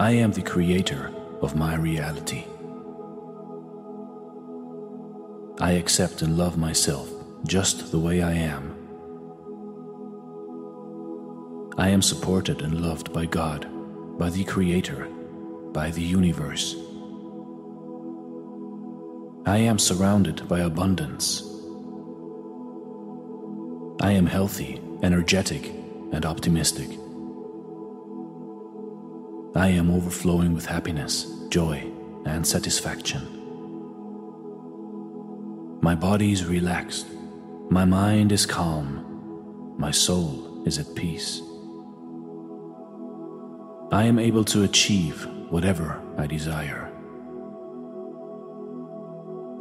I am the creator of my reality. I accept and love myself just the way I am. I am supported and loved by God, by the Creator, by the universe. I am surrounded by abundance. I am healthy, energetic, and optimistic. I am overflowing with happiness, joy, and satisfaction. My body is relaxed, my mind is calm, my soul is at peace. I am able to achieve whatever I desire.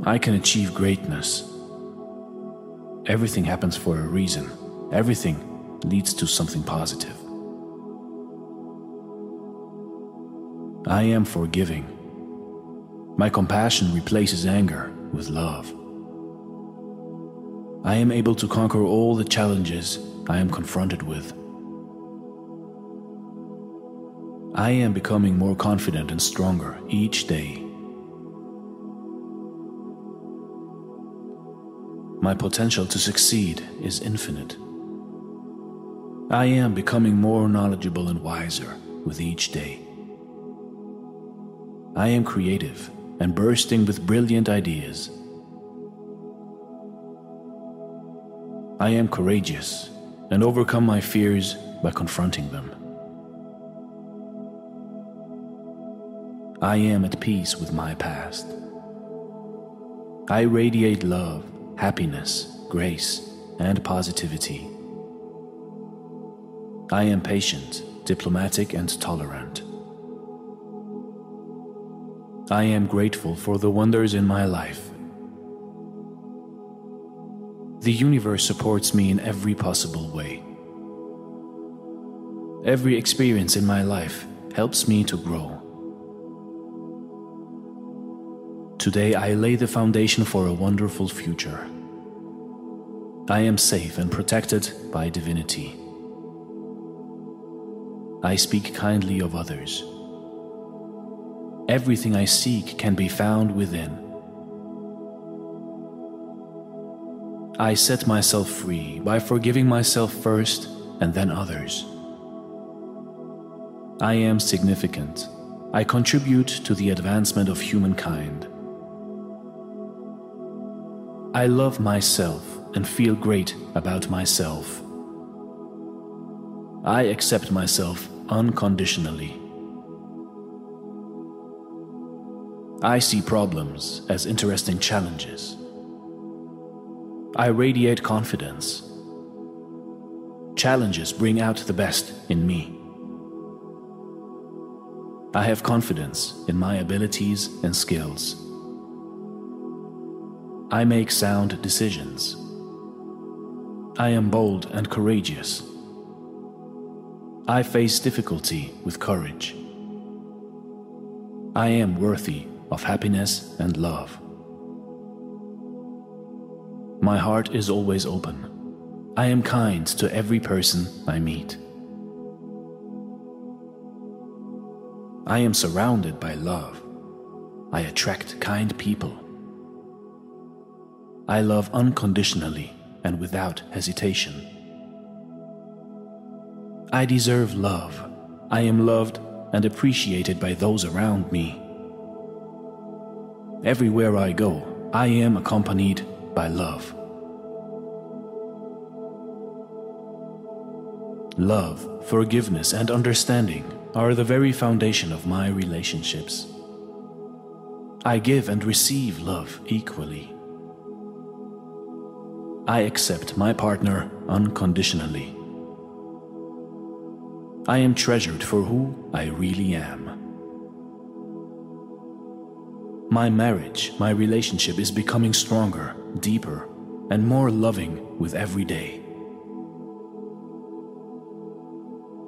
I can achieve greatness. Everything happens for a reason. Everything leads to something positive. I am forgiving. My compassion replaces anger with love. I am able to conquer all the challenges I am confronted with. I am becoming more confident and stronger each day. My potential to succeed is infinite. I am becoming more knowledgeable and wiser with each day. I am creative and bursting with brilliant ideas. I am courageous and overcome my fears by confronting them. I am at peace with my past. I radiate love, happiness, grace, and positivity. I am patient, diplomatic, and tolerant. I am grateful for the wonders in my life. The universe supports me in every possible way. Every experience in my life helps me to grow. Today I lay the foundation for a wonderful future. I am safe and protected by divinity. I speak kindly of others. Everything I seek can be found within. I set myself free by forgiving myself first and then others. I am significant. I contribute to the advancement of humankind. I love myself and feel great about myself. I accept myself unconditionally. I see problems as interesting challenges. I radiate confidence. Challenges bring out the best in me. I have confidence in my abilities and skills. I make sound decisions. I am bold and courageous. I face difficulty with courage. I am worthy of happiness and love. My heart is always open. I am kind to every person I meet. I am surrounded by love. I attract kind people. I love unconditionally and without hesitation. I deserve love. I am loved and appreciated by those around me. Everywhere I go, I am accompanied by love. Love, forgiveness, and understanding are the very foundation of my relationships. I give and receive love equally. I accept my partner unconditionally. I am treasured for who I really am. My marriage, my relationship is becoming stronger, deeper, and more loving with every day.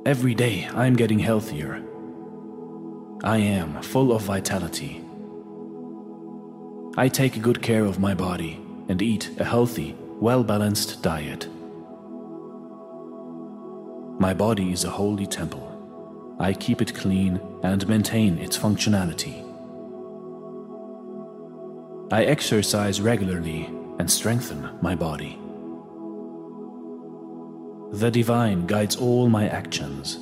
Every day I am getting healthier. I am full of vitality. I take good care of my body and eat a healthy, well balanced diet. My body is a holy temple. I keep it clean and maintain its functionality. I exercise regularly and strengthen my body. The divine guides all my actions.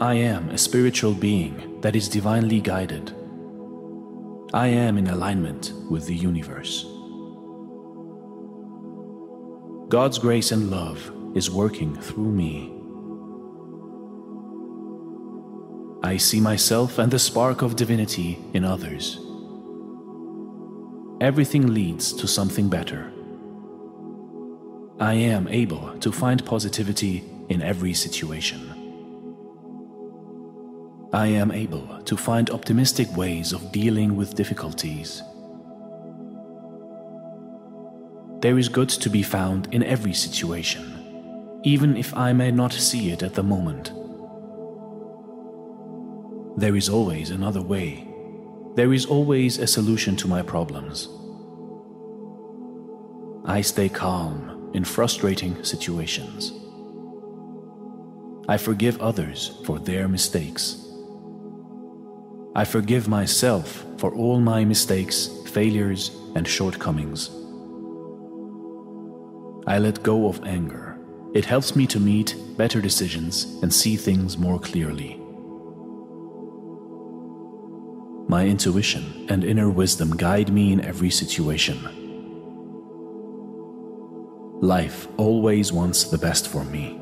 I am a spiritual being that is divinely guided. I am in alignment with the universe. God's grace and love is working through me. I see myself and the spark of divinity in others. Everything leads to something better. I am able to find positivity in every situation. I am able to find optimistic ways of dealing with difficulties. There is good to be found in every situation, even if I may not see it at the moment. There is always another way. There is always a solution to my problems. I stay calm in frustrating situations. I forgive others for their mistakes. I forgive myself for all my mistakes, failures, and shortcomings. I let go of anger. It helps me to meet better decisions and see things more clearly. My intuition and inner wisdom guide me in every situation. Life always wants the best for me.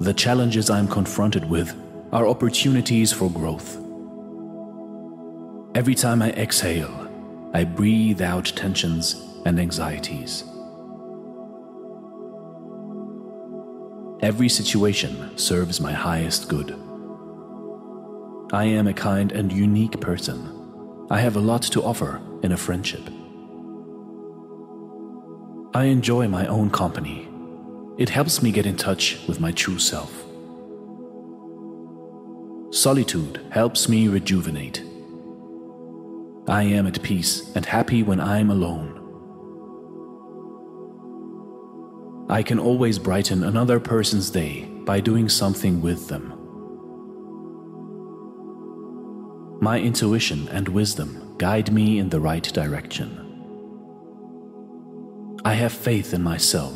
The challenges I'm confronted with are opportunities for growth. Every time I exhale, I breathe out tensions and anxieties. Every situation serves my highest good. I am a kind and unique person. I have a lot to offer in a friendship. I enjoy my own company. It helps me get in touch with my true self. Solitude helps me rejuvenate. I am at peace and happy when I'm alone. I can always brighten another person's day by doing something with them. My intuition and wisdom guide me in the right direction. I have faith in myself.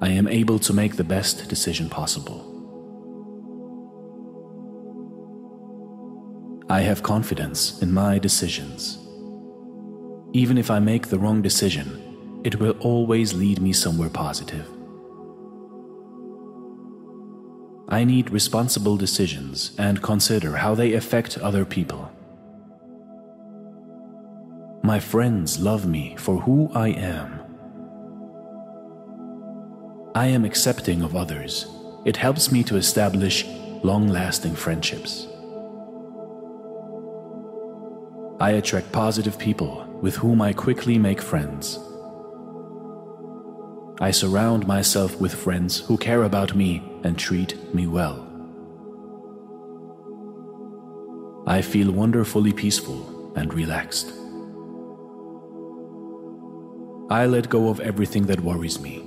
I am able to make the best decision possible. I have confidence in my decisions. Even if I make the wrong decision, it will always lead me somewhere positive. I need responsible decisions and consider how they affect other people. My friends love me for who I am. I am accepting of others. It helps me to establish long lasting friendships. I attract positive people with whom I quickly make friends. I surround myself with friends who care about me and treat me well. I feel wonderfully peaceful and relaxed. I let go of everything that worries me.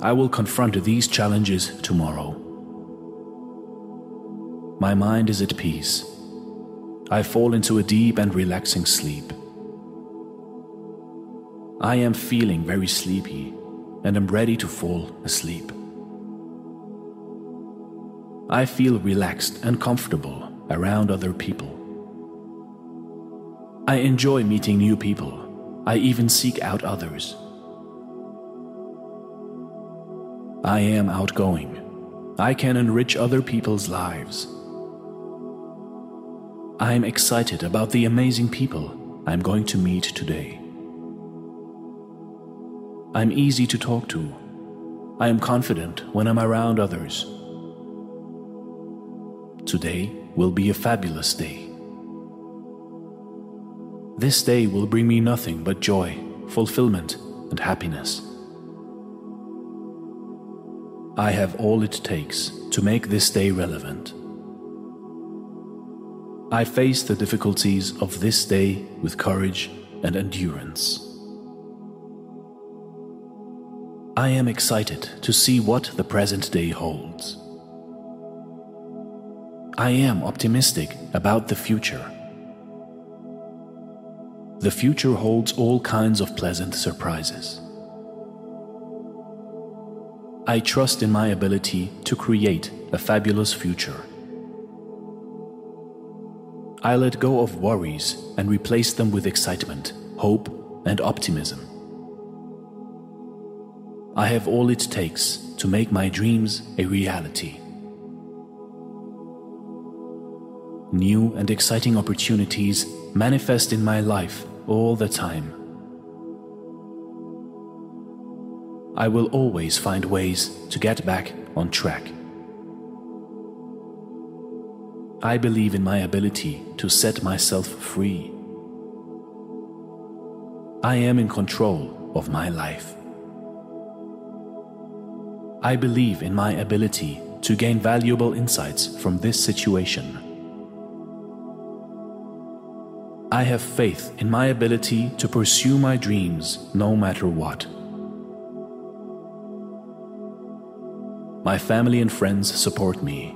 I will confront these challenges tomorrow. My mind is at peace. I fall into a deep and relaxing sleep. I am feeling very sleepy and am ready to fall asleep. I feel relaxed and comfortable around other people. I enjoy meeting new people. I even seek out others. I am outgoing. I can enrich other people's lives. I am excited about the amazing people I'm going to meet today. I'm easy to talk to. I am confident when I'm around others. Today will be a fabulous day. This day will bring me nothing but joy, fulfillment, and happiness. I have all it takes to make this day relevant. I face the difficulties of this day with courage and endurance. I am excited to see what the present day holds. I am optimistic about the future. The future holds all kinds of pleasant surprises. I trust in my ability to create a fabulous future. I let go of worries and replace them with excitement, hope, and optimism. I have all it takes to make my dreams a reality. New and exciting opportunities manifest in my life all the time. I will always find ways to get back on track. I believe in my ability to set myself free. I am in control of my life. I believe in my ability to gain valuable insights from this situation. I have faith in my ability to pursue my dreams no matter what. My family and friends support me,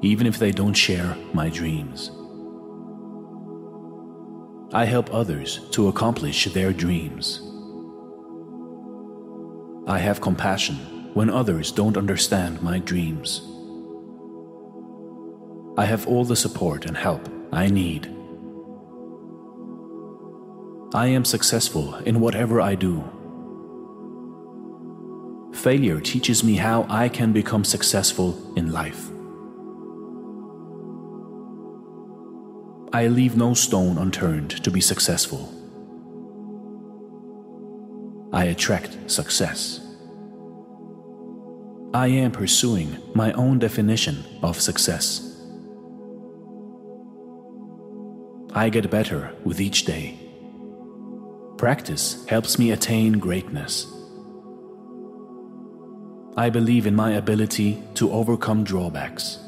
even if they don't share my dreams. I help others to accomplish their dreams. I have compassion when others don't understand my dreams. I have all the support and help I need. I am successful in whatever I do. Failure teaches me how I can become successful in life. I leave no stone unturned to be successful. I attract success. I am pursuing my own definition of success. I get better with each day. Practice helps me attain greatness. I believe in my ability to overcome drawbacks.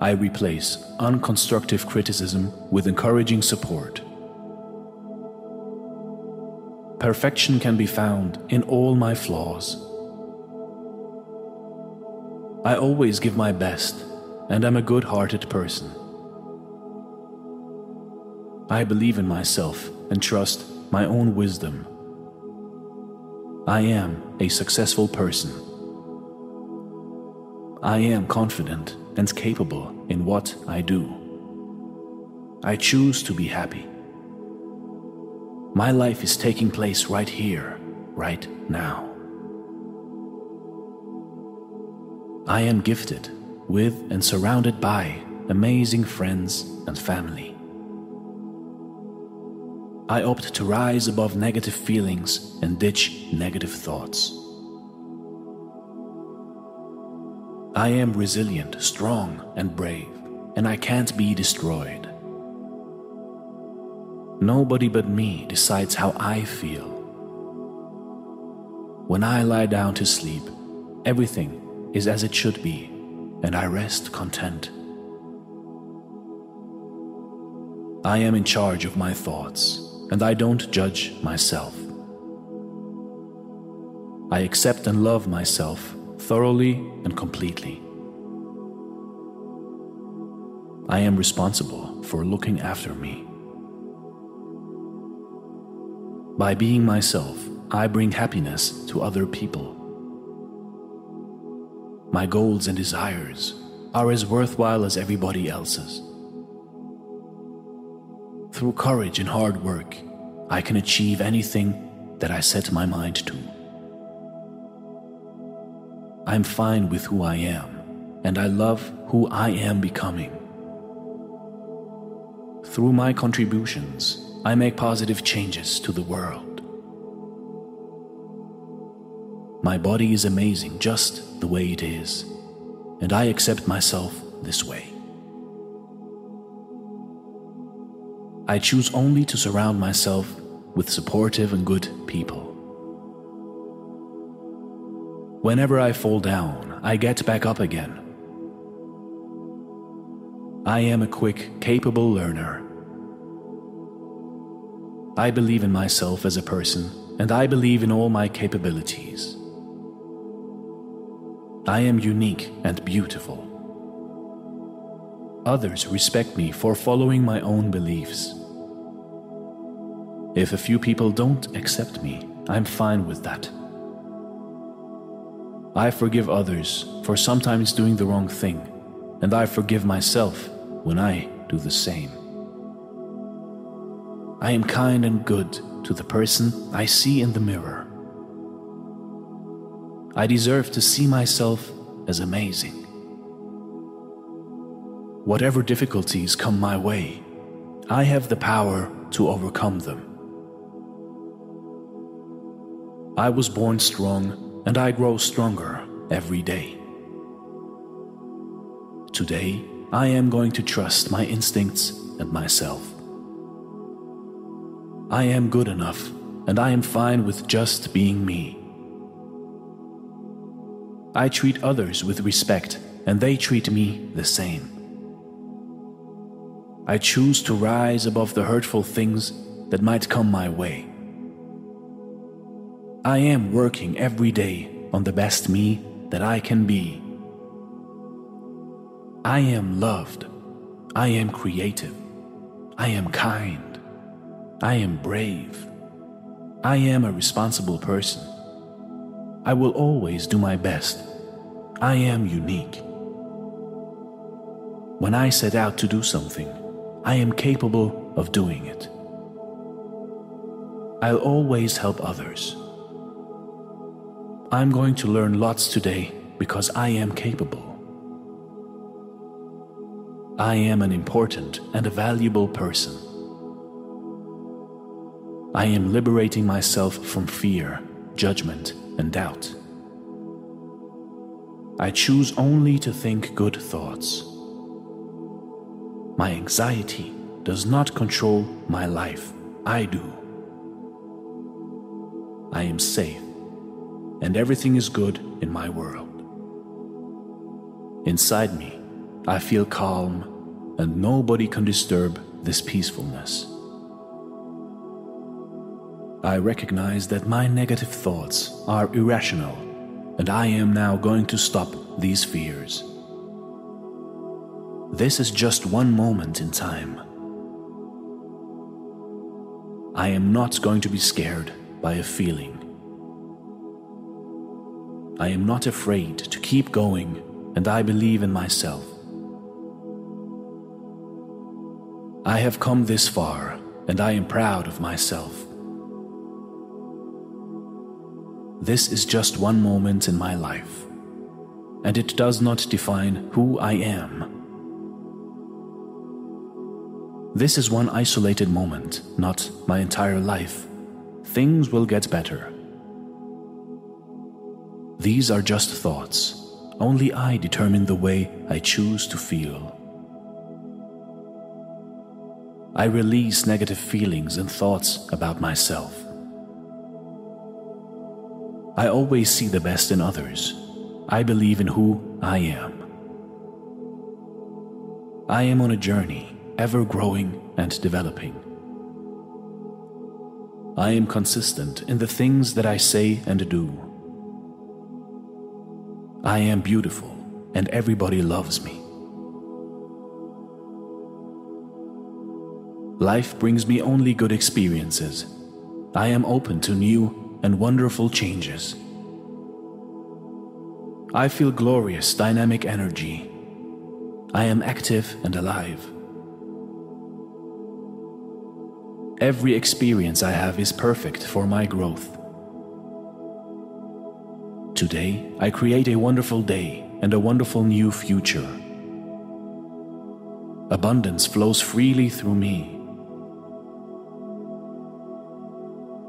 I replace unconstructive criticism with encouraging support. Perfection can be found in all my flaws. I always give my best and am a good hearted person. I believe in myself and trust my own wisdom. I am a successful person. I am confident and capable in what I do. I choose to be happy. My life is taking place right here, right now. I am gifted with and surrounded by amazing friends and family. I opt to rise above negative feelings and ditch negative thoughts. I am resilient, strong, and brave, and I can't be destroyed. Nobody but me decides how I feel. When I lie down to sleep, everything is as it should be, and I rest content. I am in charge of my thoughts, and I don't judge myself. I accept and love myself thoroughly and completely. I am responsible for looking after me. By being myself, I bring happiness to other people. My goals and desires are as worthwhile as everybody else's. Through courage and hard work, I can achieve anything that I set my mind to. I'm fine with who I am, and I love who I am becoming. Through my contributions, I make positive changes to the world. My body is amazing just the way it is, and I accept myself this way. I choose only to surround myself with supportive and good people. Whenever I fall down, I get back up again. I am a quick, capable learner I believe in myself as a person and I believe in all my capabilities. I am unique and beautiful. Others respect me for following my own beliefs. If a few people don't accept me, I'm fine with that. I forgive others for sometimes doing the wrong thing, and I forgive myself when I do the same. I am kind and good to the person I see in the mirror. I deserve to see myself as amazing. Whatever difficulties come my way, I have the power to overcome them. I was born strong and I grow stronger every day. Today, I am going to trust my instincts and myself. I am good enough and I am fine with just being me. I treat others with respect and they treat me the same. I choose to rise above the hurtful things that might come my way. I am working every day on the best me that I can be. I am loved. I am creative. I am kind. I am brave. I am a responsible person. I will always do my best. I am unique. When I set out to do something, I am capable of doing it. I'll always help others. I'm going to learn lots today because I am capable. I am an important and a valuable person. I am liberating myself from fear, judgment, and doubt. I choose only to think good thoughts. My anxiety does not control my life, I do. I am safe, and everything is good in my world. Inside me, I feel calm, and nobody can disturb this peacefulness. I recognize that my negative thoughts are irrational, and I am now going to stop these fears. This is just one moment in time. I am not going to be scared by a feeling. I am not afraid to keep going, and I believe in myself. I have come this far, and I am proud of myself. This is just one moment in my life, and it does not define who I am. This is one isolated moment, not my entire life. Things will get better. These are just thoughts. Only I determine the way I choose to feel. I release negative feelings and thoughts about myself. I always see the best in others. I believe in who I am. I am on a journey ever growing and developing. I am consistent in the things that I say and do. I am beautiful and everybody loves me. Life brings me only good experiences. I am open to new and wonderful changes. I feel glorious, dynamic energy. I am active and alive. Every experience I have is perfect for my growth. Today, I create a wonderful day and a wonderful new future. Abundance flows freely through me.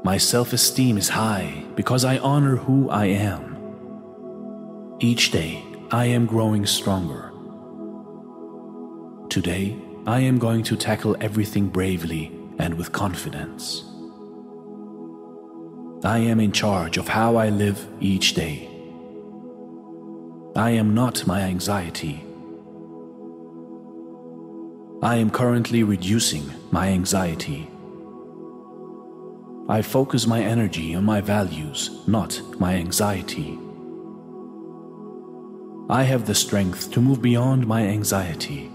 My self esteem is high because I honor who I am. Each day, I am growing stronger. Today, I am going to tackle everything bravely and with confidence. I am in charge of how I live each day. I am not my anxiety. I am currently reducing my anxiety. I focus my energy on my values, not my anxiety. I have the strength to move beyond my anxiety.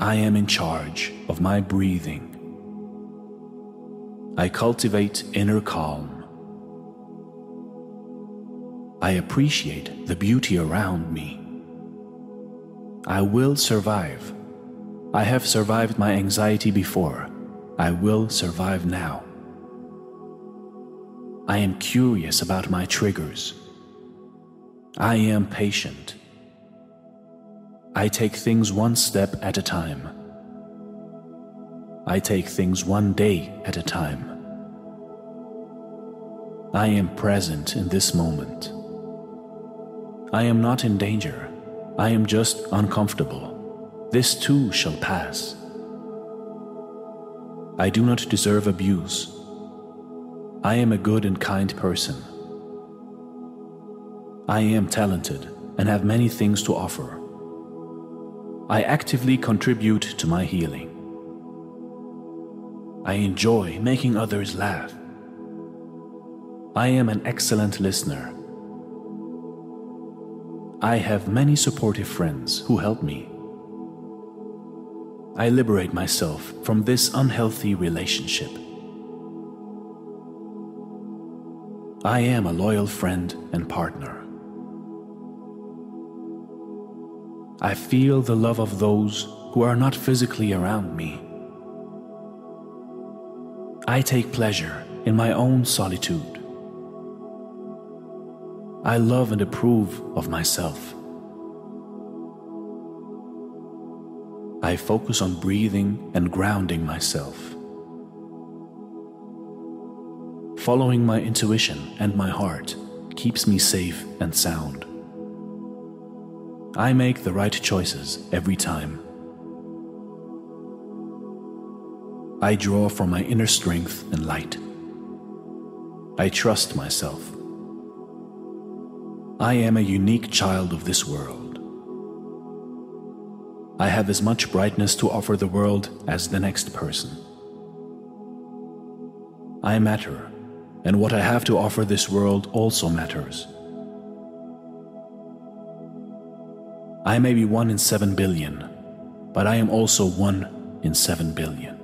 I am in charge of my breathing. I cultivate inner calm. I appreciate the beauty around me. I will survive. I have survived my anxiety before. I will survive now. I am curious about my triggers. I am patient. I take things one step at a time. I take things one day at a time. I am present in this moment. I am not in danger. I am just uncomfortable. This too shall pass. I do not deserve abuse. I am a good and kind person. I am talented and have many things to offer. I actively contribute to my healing. I enjoy making others laugh. I am an excellent listener. I have many supportive friends who help me. I liberate myself from this unhealthy relationship. I am a loyal friend and partner. I feel the love of those who are not physically around me. I take pleasure in my own solitude. I love and approve of myself. I focus on breathing and grounding myself. Following my intuition and my heart keeps me safe and sound. I make the right choices every time. I draw from my inner strength and light. I trust myself. I am a unique child of this world. I have as much brightness to offer the world as the next person. I matter, and what I have to offer this world also matters. I may be one in seven billion, but I am also one in seven billion.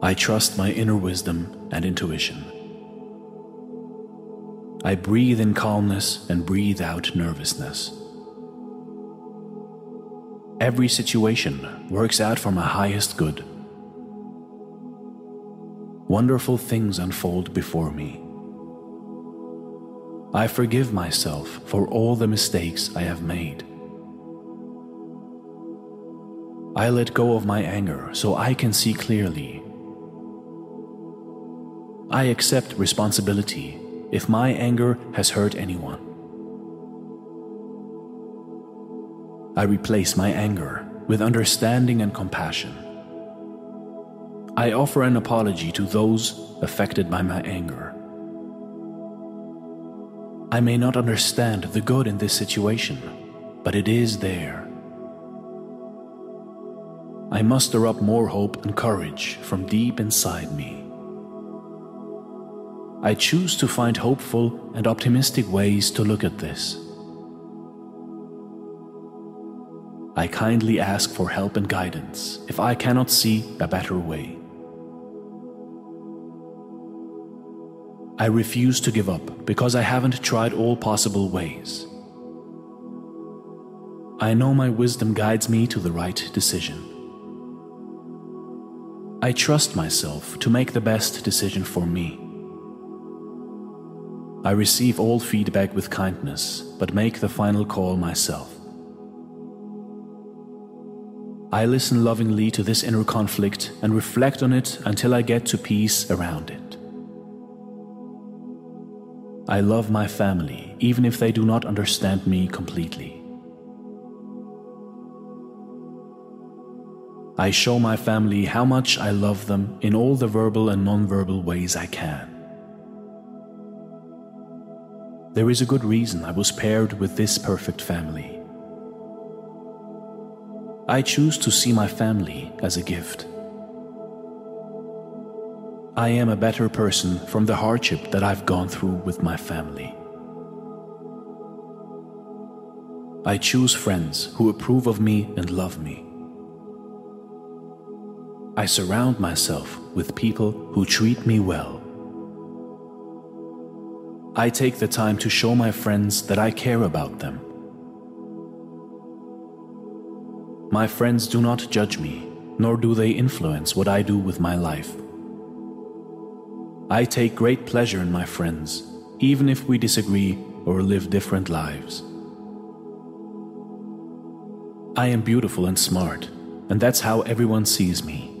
I trust my inner wisdom and intuition. I breathe in calmness and breathe out nervousness. Every situation works out for my highest good. Wonderful things unfold before me. I forgive myself for all the mistakes I have made. I let go of my anger so I can see clearly. I accept responsibility if my anger has hurt anyone. I replace my anger with understanding and compassion. I offer an apology to those affected by my anger. I may not understand the good in this situation, but it is there. I muster up more hope and courage from deep inside me. I choose to find hopeful and optimistic ways to look at this. I kindly ask for help and guidance if I cannot see a better way. I refuse to give up because I haven't tried all possible ways. I know my wisdom guides me to the right decision. I trust myself to make the best decision for me. I receive all feedback with kindness, but make the final call myself. I listen lovingly to this inner conflict and reflect on it until I get to peace around it. I love my family, even if they do not understand me completely. I show my family how much I love them in all the verbal and nonverbal ways I can. There is a good reason I was paired with this perfect family. I choose to see my family as a gift. I am a better person from the hardship that I've gone through with my family. I choose friends who approve of me and love me. I surround myself with people who treat me well. I take the time to show my friends that I care about them. My friends do not judge me, nor do they influence what I do with my life. I take great pleasure in my friends, even if we disagree or live different lives. I am beautiful and smart, and that's how everyone sees me.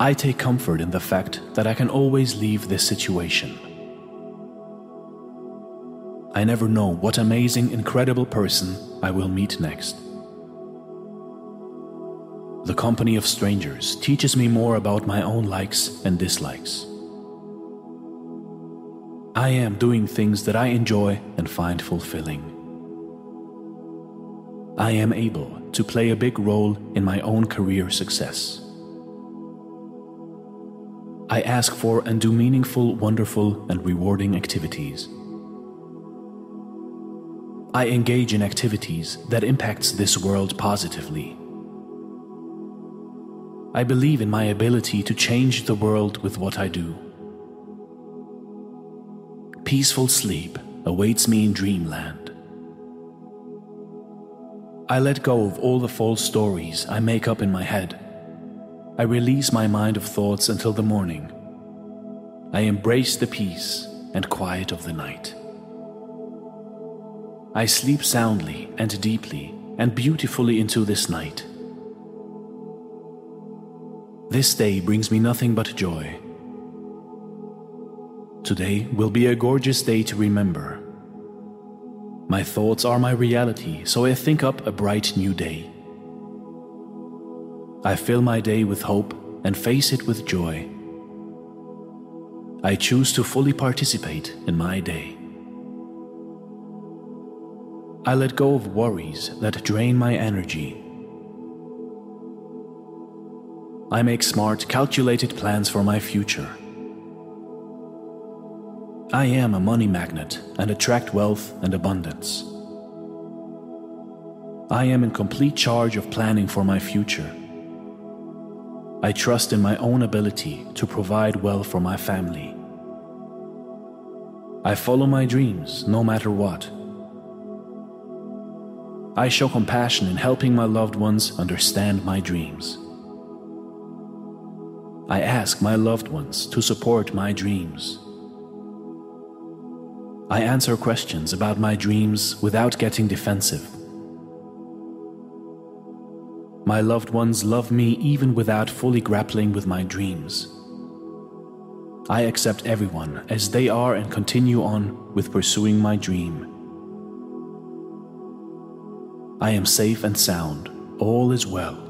I take comfort in the fact that I can always leave this situation. I never know what amazing, incredible person I will meet next. The company of strangers teaches me more about my own likes and dislikes. I am doing things that I enjoy and find fulfilling. I am able to play a big role in my own career success. I ask for and do meaningful, wonderful, and rewarding activities. I engage in activities that impacts this world positively. I believe in my ability to change the world with what I do. Peaceful sleep awaits me in dreamland. I let go of all the false stories I make up in my head. I release my mind of thoughts until the morning. I embrace the peace and quiet of the night. I sleep soundly and deeply and beautifully into this night. This day brings me nothing but joy. Today will be a gorgeous day to remember. My thoughts are my reality, so I think up a bright new day. I fill my day with hope and face it with joy. I choose to fully participate in my day. I let go of worries that drain my energy I make smart, calculated plans for my future. I am a money magnet and attract wealth and abundance. I am in complete charge of planning for my future. I trust in my own ability to provide well for my family. I follow my dreams no matter what. I show compassion in helping my loved ones understand my dreams. I ask my loved ones to support my dreams. I answer questions about my dreams without getting defensive. My loved ones love me even without fully grappling with my dreams. I accept everyone as they are and continue on with pursuing my dream. I am safe and sound, all is well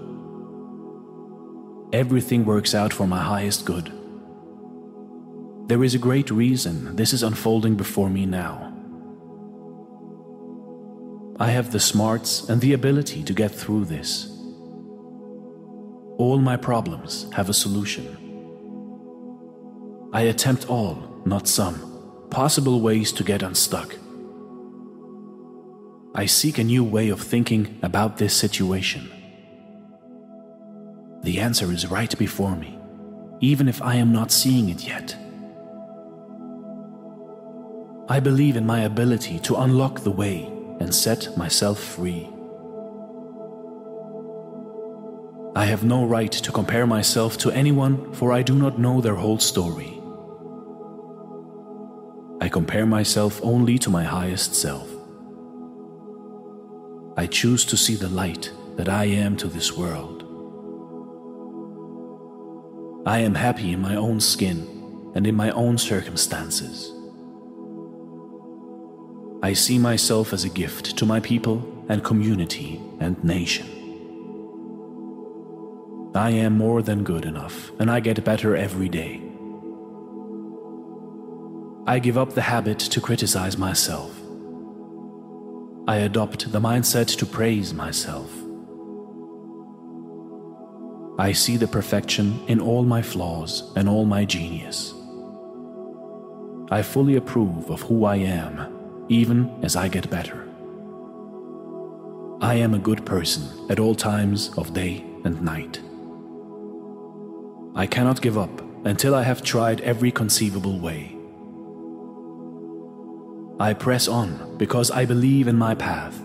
everything works out for my highest good. There is a great reason this is unfolding before me now. I have the smarts and the ability to get through this. All my problems have a solution. I attempt all, not some, possible ways to get unstuck. I seek a new way of thinking about this situation. The answer is right before me, even if I am not seeing it yet. I believe in my ability to unlock the way and set myself free. I have no right to compare myself to anyone, for I do not know their whole story. I compare myself only to my highest self. I choose to see the light that I am to this world. I am happy in my own skin and in my own circumstances. I see myself as a gift to my people and community and nation. I am more than good enough, and I get better every day. I give up the habit to criticize myself. I adopt the mindset to praise myself. I see the perfection in all my flaws and all my genius. I fully approve of who I am, even as I get better. I am a good person at all times of day and night. I cannot give up until I have tried every conceivable way. I press on because I believe in my path.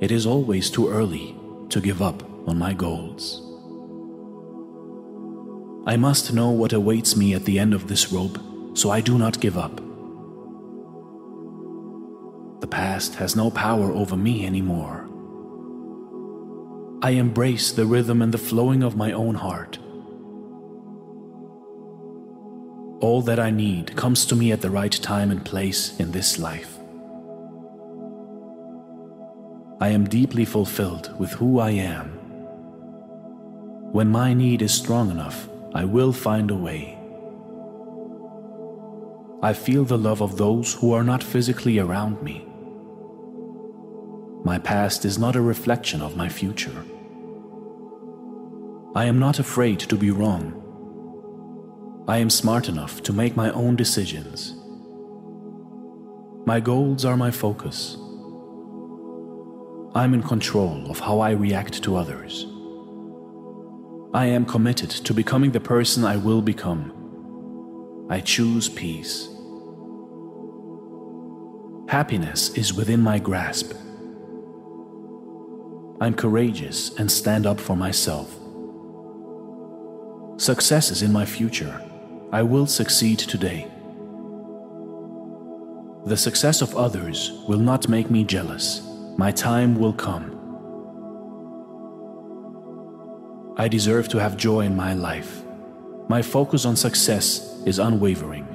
It is always too early to give up on my goals. I must know what awaits me at the end of this rope so I do not give up. The past has no power over me anymore. I embrace the rhythm and the flowing of my own heart. All that I need comes to me at the right time and place in this life. I am deeply fulfilled with who I am. When my need is strong enough, I will find a way. I feel the love of those who are not physically around me. My past is not a reflection of my future. I am not afraid to be wrong. I am smart enough to make my own decisions. My goals are my focus. I'm in control of how I react to others. I am committed to becoming the person I will become. I choose peace. Happiness is within my grasp. I'm courageous and stand up for myself. Success is in my future. I will succeed today. The success of others will not make me jealous. My time will come. I deserve to have joy in my life. My focus on success is unwavering.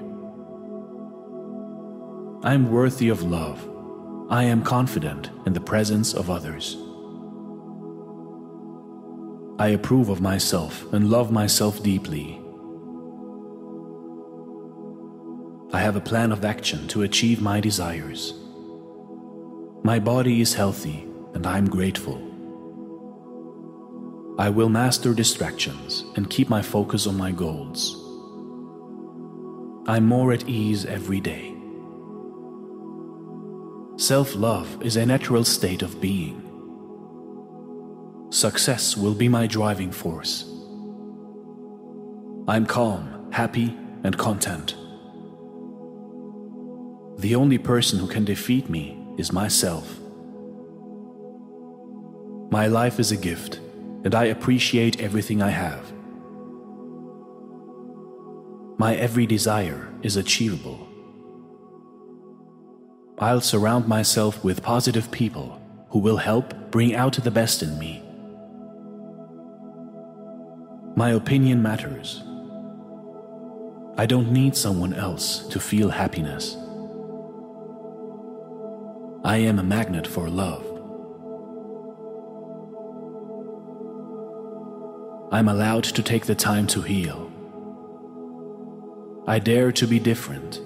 I am worthy of love. I am confident in the presence of others. I approve of myself and love myself deeply. I have a plan of action to achieve my desires. My body is healthy and I am grateful. I will master distractions and keep my focus on my goals. I'm more at ease every day. Self love is a natural state of being. Success will be my driving force. I'm calm, happy, and content. The only person who can defeat me is myself. My life is a gift, and I appreciate everything I have. My every desire is achievable. I'll surround myself with positive people who will help bring out the best in me. My opinion matters. I don't need someone else to feel happiness. I am a magnet for love. I'm allowed to take the time to heal. I dare to be different.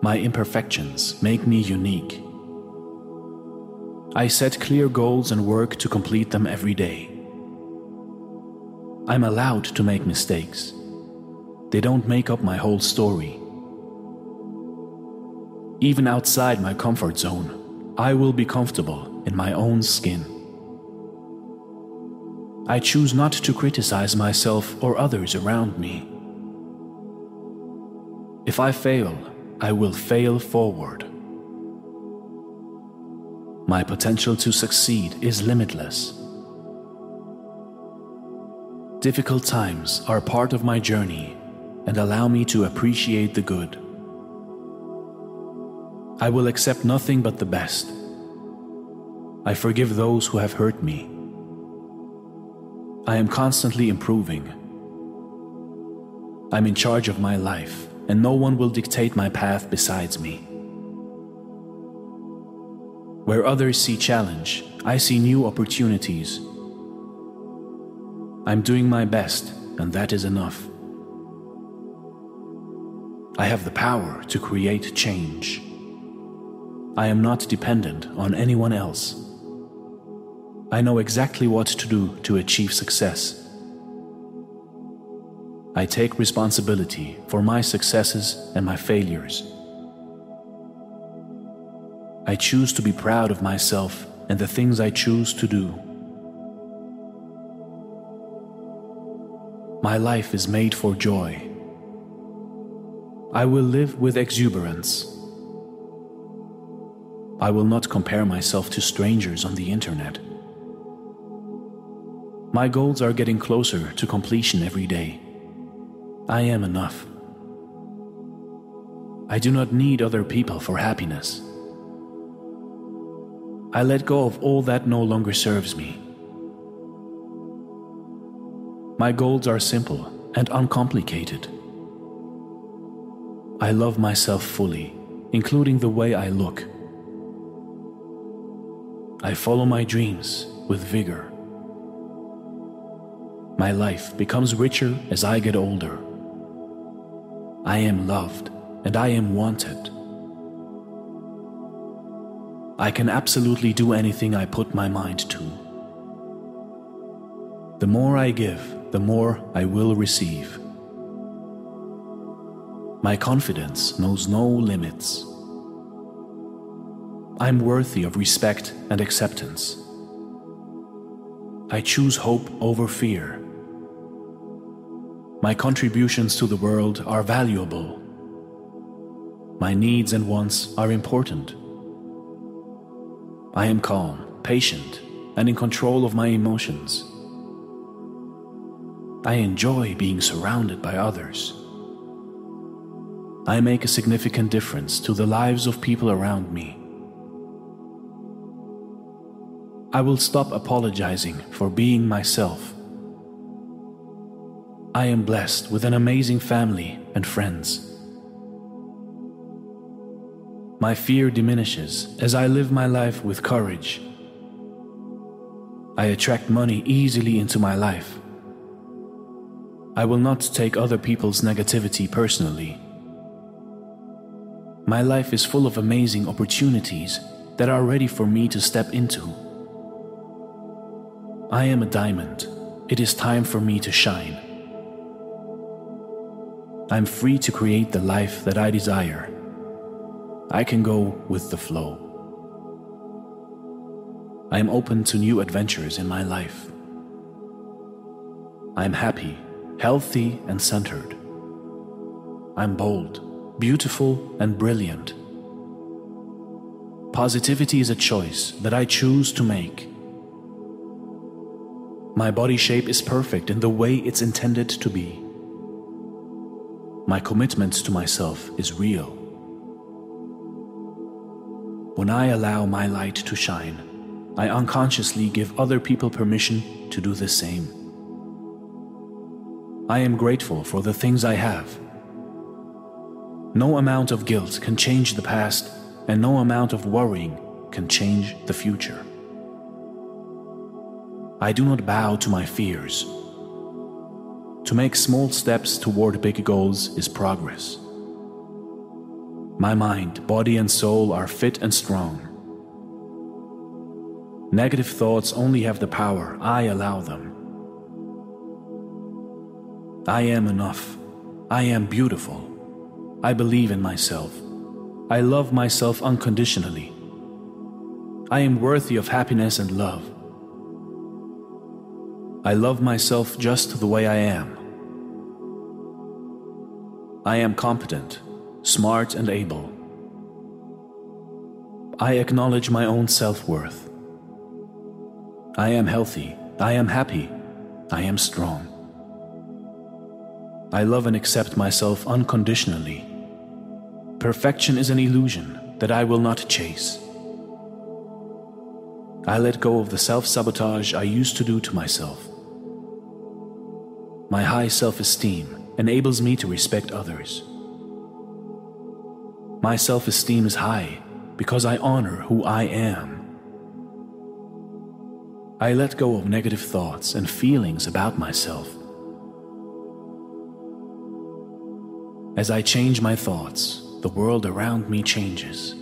My imperfections make me unique. I set clear goals and work to complete them every day. I'm allowed to make mistakes. They don't make up my whole story. Even outside my comfort zone, I will be comfortable in my own skin. I choose not to criticize myself or others around me. If I fail, I will fail forward. My potential to succeed is limitless. Difficult times are part of my journey and allow me to appreciate the good. I will accept nothing but the best. I forgive those who have hurt me. I am constantly improving. I'm in charge of my life, and no one will dictate my path besides me. Where others see challenge, I see new opportunities I'm doing my best, and that is enough. I have the power to create change. I am not dependent on anyone else. I know exactly what to do to achieve success. I take responsibility for my successes and my failures. I choose to be proud of myself and the things I choose to do. My life is made for joy. I will live with exuberance. I will not compare myself to strangers on the internet. My goals are getting closer to completion every day. I am enough. I do not need other people for happiness. I let go of all that no longer serves me. My goals are simple and uncomplicated. I love myself fully, including the way I look. I follow my dreams with vigor. My life becomes richer as I get older. I am loved and I am wanted. I can absolutely do anything I put my mind to. The more I give, the more I will receive. My confidence knows no limits. I'm worthy of respect and acceptance. I choose hope over fear. My contributions to the world are valuable. My needs and wants are important. I am calm, patient, and in control of my emotions. I enjoy being surrounded by others. I make a significant difference to the lives of people around me. I will stop apologizing for being myself. I am blessed with an amazing family and friends. My fear diminishes as I live my life with courage. I attract money easily into my life. I will not take other people's negativity personally. My life is full of amazing opportunities that are ready for me to step into. I am a diamond. It is time for me to shine. I'm free to create the life that I desire. I can go with the flow. I am open to new adventures in my life. I am happy, healthy, and centered. I'm bold, beautiful, and brilliant. Positivity is a choice that I choose to make. My body shape is perfect in the way it's intended to be. My commitment to myself is real. When I allow my light to shine, I unconsciously give other people permission to do the same. I am grateful for the things I have. No amount of guilt can change the past, and no amount of worrying can change the future. I do not bow to my fears. To make small steps toward big goals is progress. My mind, body, and soul are fit and strong. Negative thoughts only have the power I allow them. I am enough. I am beautiful. I believe in myself. I love myself unconditionally. I am worthy of happiness and love. I love myself just the way I am. I am competent smart, and able. I acknowledge my own self worth. I am healthy. I am happy. I am strong. I love and accept myself unconditionally. Perfection is an illusion that I will not chase. I let go of the self sabotage I used to do to myself. My high self esteem enables me to respect others. My self esteem is high because I honor who I am. I let go of negative thoughts and feelings about myself. As I change my thoughts, the world around me changes.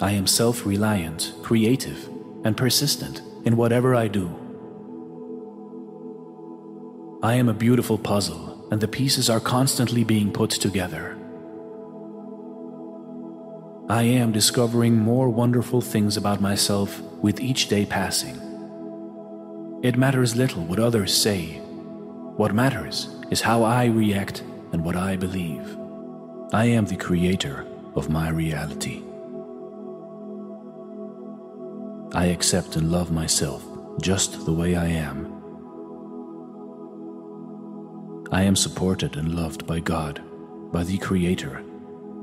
I am self reliant, creative, and persistent in whatever I do. I am a beautiful puzzle, and the pieces are constantly being put together. I am discovering more wonderful things about myself with each day passing. It matters little what others say. What matters is how I react and what I believe. I am the creator of my reality. I accept and love myself just the way I am. I am supported and loved by God, by the Creator,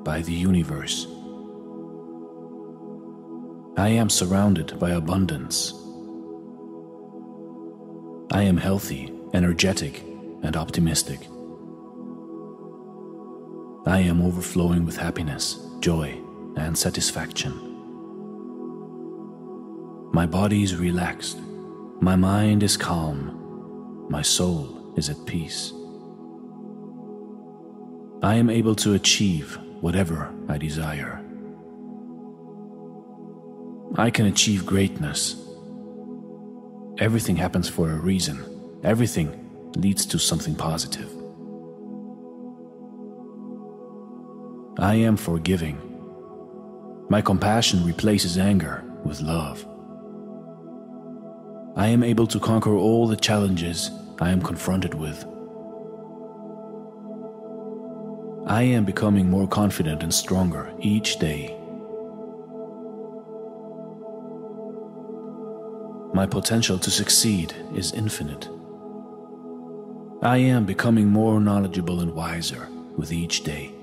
by the universe. I am surrounded by abundance. I am healthy, energetic, and optimistic. I am overflowing with happiness, joy, and satisfaction. My body is relaxed, my mind is calm, my soul is at peace. I am able to achieve whatever I desire. I can achieve greatness. Everything happens for a reason. Everything leads to something positive. I am forgiving. My compassion replaces anger with love. I am able to conquer all the challenges I am confronted with. I am becoming more confident and stronger each day. My potential to succeed is infinite. I am becoming more knowledgeable and wiser with each day.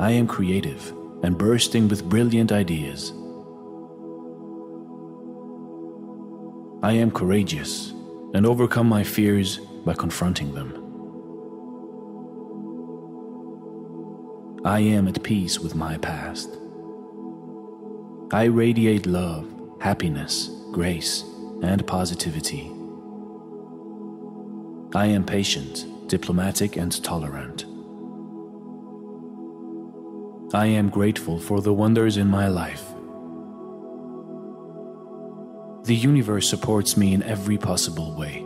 I am creative and bursting with brilliant ideas. I am courageous and overcome my fears by confronting them. I am at peace with my past. I radiate love happiness, grace, and positivity. I am patient, diplomatic, and tolerant. I am grateful for the wonders in my life. The universe supports me in every possible way.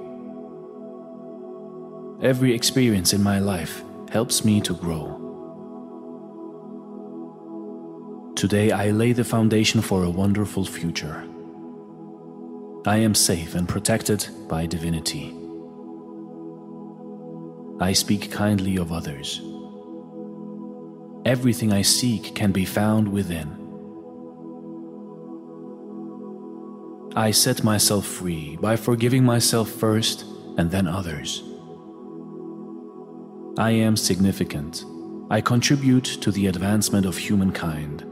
Every experience in my life helps me to grow. Today I lay the foundation for a wonderful future. I am safe and protected by divinity. I speak kindly of others. Everything I seek can be found within. I set myself free by forgiving myself first and then others. I am significant. I contribute to the advancement of humankind.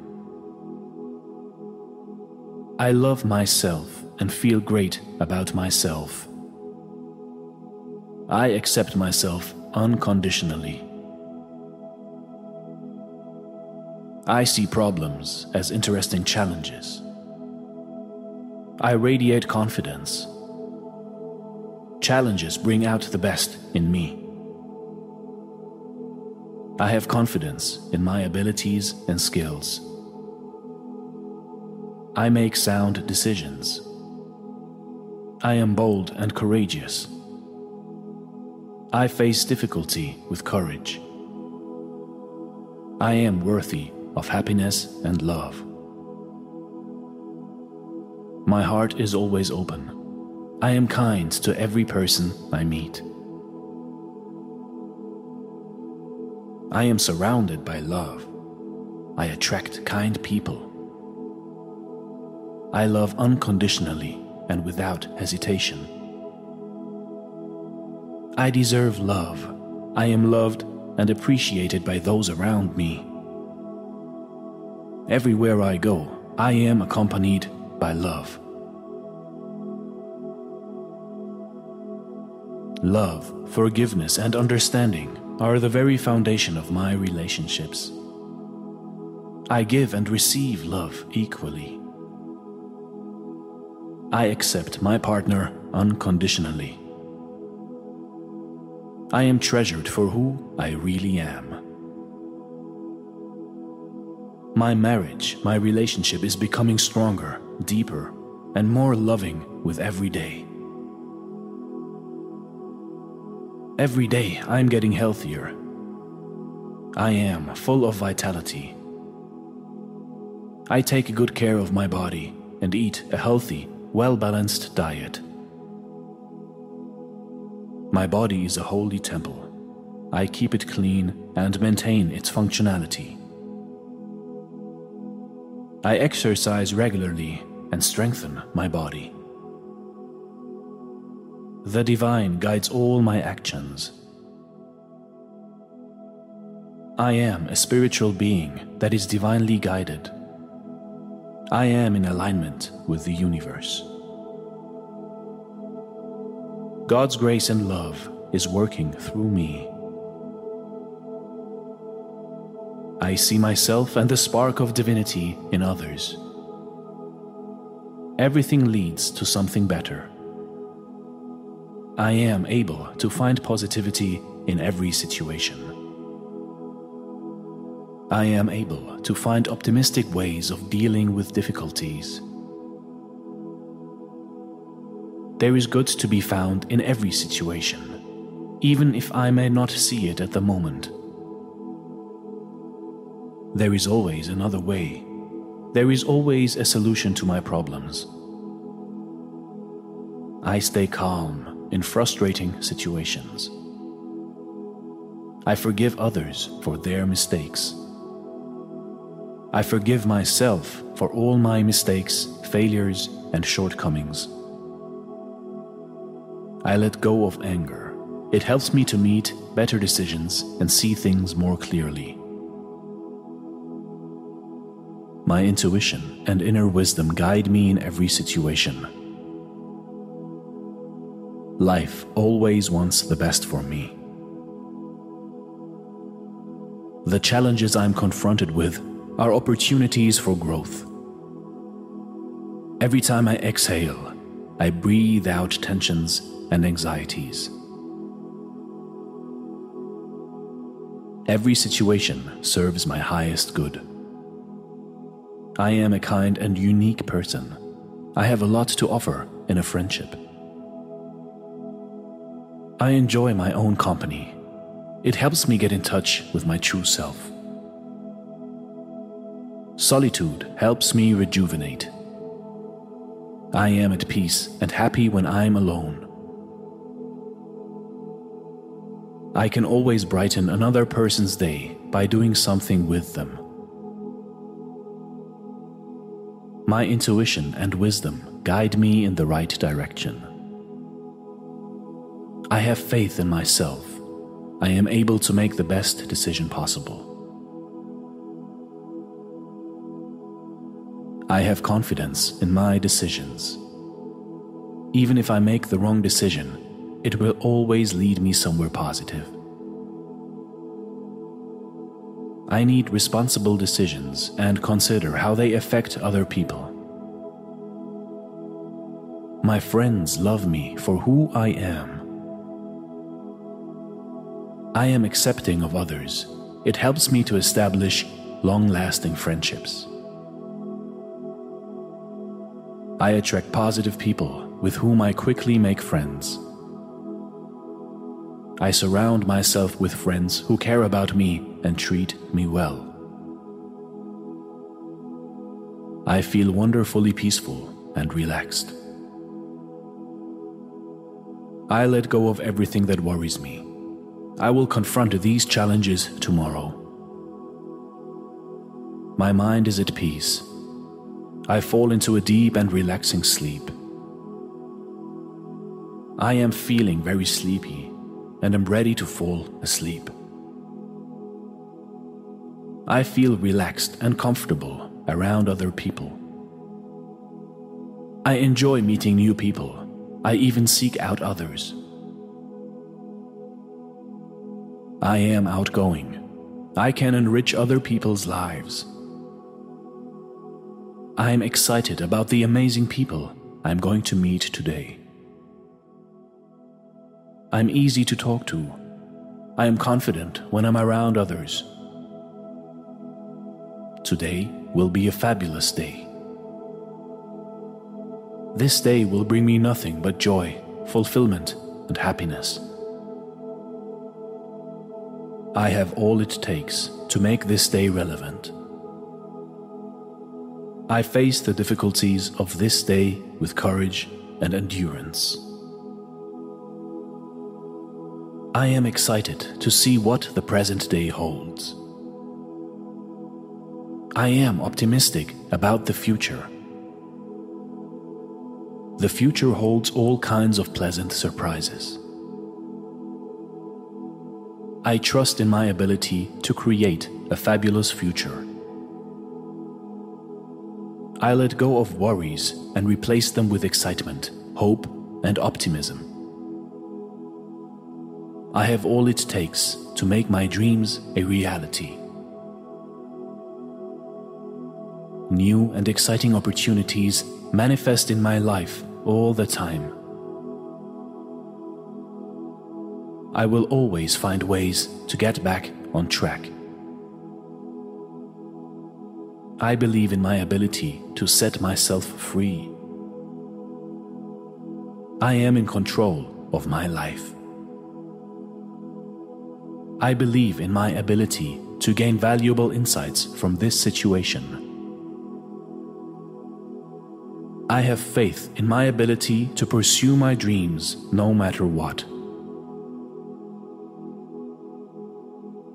I love myself and feel great about myself. I accept myself unconditionally. I see problems as interesting challenges. I radiate confidence. Challenges bring out the best in me. I have confidence in my abilities and skills. I make sound decisions. I am bold and courageous. I face difficulty with courage. I am worthy of happiness and love. My heart is always open. I am kind to every person I meet. I am surrounded by love. I attract kind people. I love unconditionally and without hesitation. I deserve love. I am loved and appreciated by those around me. Everywhere I go, I am accompanied by love. Love, forgiveness, and understanding are the very foundation of my relationships. I give and receive love equally. I accept my partner unconditionally. I am treasured for who I really am. My marriage, my relationship is becoming stronger, deeper, and more loving with every day. Every day I'm getting healthier. I am full of vitality. I take good care of my body and eat a healthy, well balanced diet. My body is a holy temple. I keep it clean and maintain its functionality. I exercise regularly and strengthen my body. The divine guides all my actions. I am a spiritual being that is divinely guided. I am in alignment with the universe. God's grace and love is working through me. I see myself and the spark of divinity in others. Everything leads to something better. I am able to find positivity in every situation. I am able to find optimistic ways of dealing with difficulties. There is good to be found in every situation, even if I may not see it at the moment. There is always another way. There is always a solution to my problems. I stay calm in frustrating situations. I forgive others for their mistakes. I forgive myself for all my mistakes, failures, and shortcomings. I let go of anger. It helps me to meet better decisions and see things more clearly. My intuition and inner wisdom guide me in every situation. Life always wants the best for me. The challenges I'm confronted with are opportunities for growth. Every time I exhale, I breathe out tensions and anxieties. Every situation serves my highest good. I am a kind and unique person. I have a lot to offer in a friendship. I enjoy my own company. It helps me get in touch with my true self. Solitude helps me rejuvenate. I am at peace and happy when I'm alone. I can always brighten another person's day by doing something with them. My intuition and wisdom guide me in the right direction. I have faith in myself. I am able to make the best decision possible. I have confidence in my decisions. Even if I make the wrong decision, it will always lead me somewhere positive. I need responsible decisions and consider how they affect other people. My friends love me for who I am. I am accepting of others. It helps me to establish long lasting friendships. I attract positive people with whom I quickly make friends. I surround myself with friends who care about me and treat me well. I feel wonderfully peaceful and relaxed. I let go of everything that worries me. I will confront these challenges tomorrow. My mind is at peace. I fall into a deep and relaxing sleep. I am feeling very sleepy and am ready to fall asleep. I feel relaxed and comfortable around other people. I enjoy meeting new people. I even seek out others. I am outgoing. I can enrich other people's lives. I am excited about the amazing people I'm going to meet today. I'm easy to talk to. I am confident when I'm around others. Today will be a fabulous day. This day will bring me nothing but joy, fulfillment, and happiness. I have all it takes to make this day relevant. I face the difficulties of this day with courage and endurance. I am excited to see what the present day holds. I am optimistic about the future. The future holds all kinds of pleasant surprises. I trust in my ability to create a fabulous future. I let go of worries and replace them with excitement, hope, and optimism. I have all it takes to make my dreams a reality. New and exciting opportunities manifest in my life all the time. I will always find ways to get back on track. I believe in my ability to set myself free. I am in control of my life. I believe in my ability to gain valuable insights from this situation. I have faith in my ability to pursue my dreams no matter what.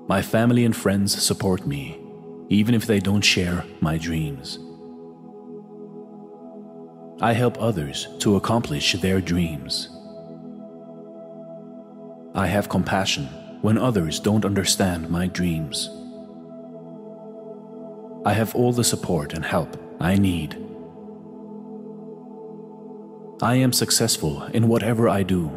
My family and friends support me, even if they don't share my dreams. I help others to accomplish their dreams. I have compassion when others don't understand my dreams. I have all the support and help I need. I am successful in whatever I do.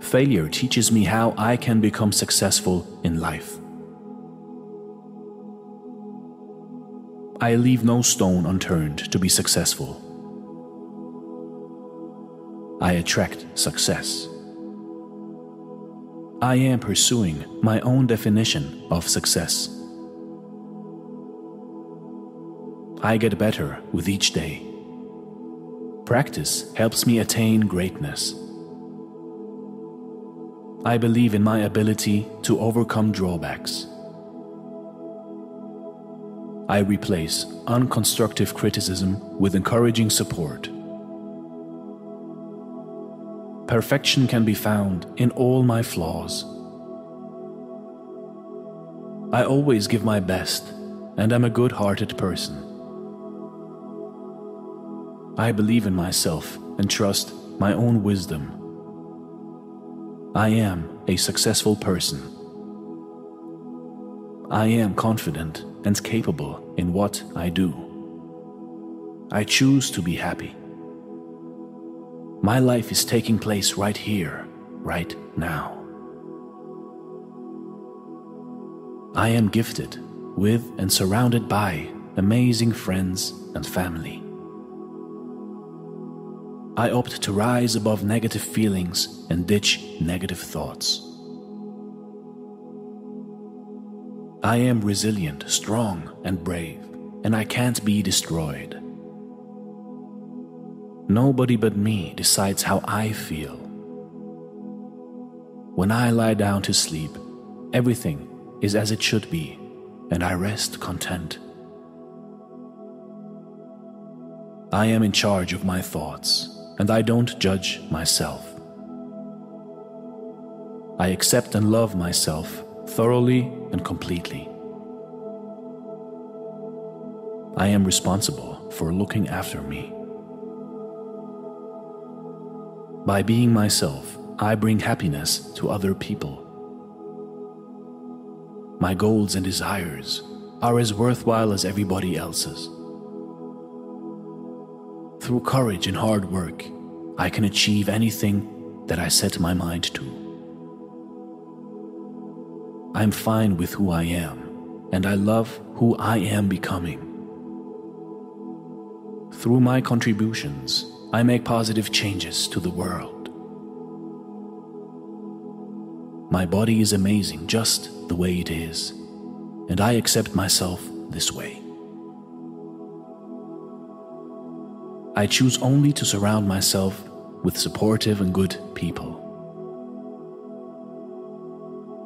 Failure teaches me how I can become successful in life. I leave no stone unturned to be successful. I attract success. I am pursuing my own definition of success. I get better with each day. Practice helps me attain greatness. I believe in my ability to overcome drawbacks. I replace unconstructive criticism with encouraging support. Perfection can be found in all my flaws. I always give my best and am a good hearted person. I believe in myself and trust my own wisdom. I am a successful person. I am confident and capable in what I do. I choose to be happy. My life is taking place right here, right now. I am gifted with and surrounded by amazing friends and family. I opt to rise above negative feelings and ditch negative thoughts. I am resilient, strong, and brave, and I can't be destroyed. Nobody but me decides how I feel. When I lie down to sleep, everything is as it should be, and I rest content. I am in charge of my thoughts, and I don't judge myself. I accept and love myself thoroughly and completely. I am responsible for looking after me. By being myself, I bring happiness to other people. My goals and desires are as worthwhile as everybody else's. Through courage and hard work, I can achieve anything that I set my mind to. I'm fine with who I am, and I love who I am becoming. Through my contributions, I make positive changes to the world. My body is amazing just the way it is. and I accept myself this way. I choose only to surround myself with supportive and good people.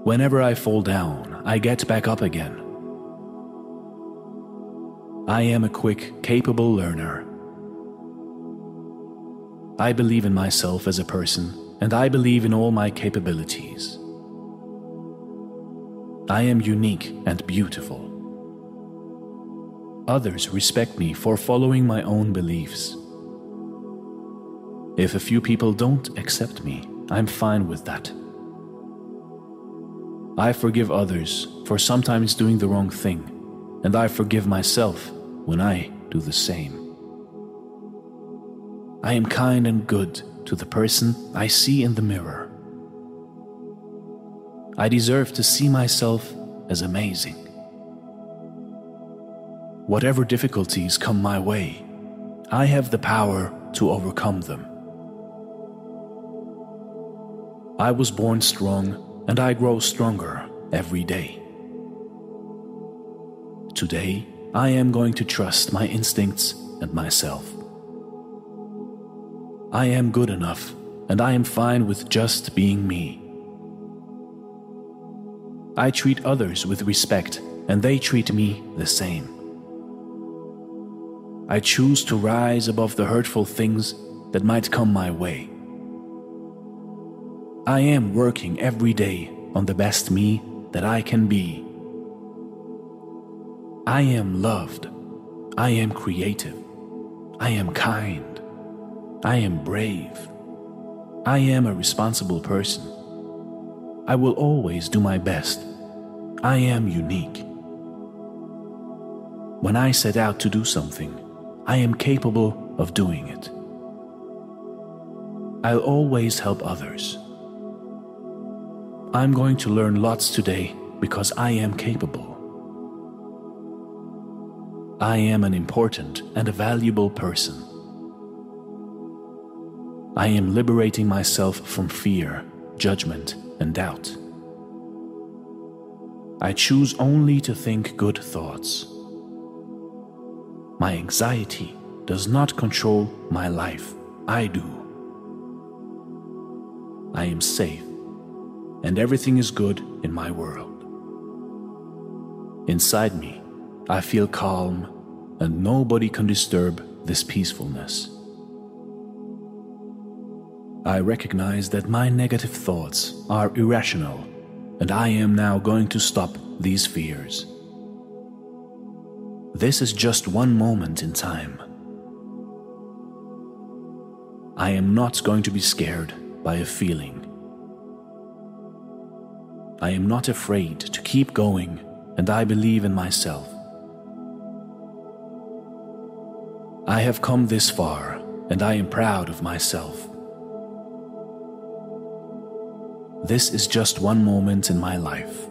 Whenever I fall down, I get back up again. I am a quick, capable learner. I believe in myself as a person, and I believe in all my capabilities. I am unique and beautiful. Others respect me for following my own beliefs. If a few people don't accept me, I'm fine with that. I forgive others for sometimes doing the wrong thing, and I forgive myself when I do the same. I am kind and good to the person I see in the mirror. I deserve to see myself as amazing. Whatever difficulties come my way, I have the power to overcome them. I was born strong and I grow stronger every day. Today, I am going to trust my instincts and myself. I am good enough and I am fine with just being me. I treat others with respect and they treat me the same. I choose to rise above the hurtful things that might come my way. I am working every day on the best me that I can be. I am loved. I am creative. I am kind. I am brave. I am a responsible person. I will always do my best. I am unique. When I set out to do something, I am capable of doing it. I'll always help others. I'm going to learn lots today because I am capable. I am an important and a valuable person. I am liberating myself from fear, judgment, and doubt. I choose only to think good thoughts. My anxiety does not control my life, I do. I am safe and everything is good in my world. Inside me, I feel calm, and nobody can disturb this peacefulness. I recognize that my negative thoughts are irrational, and I am now going to stop these fears. This is just one moment in time. I am not going to be scared by a feeling. I am not afraid to keep going, and I believe in myself. I have come this far, and I am proud of myself. This is just one moment in my life,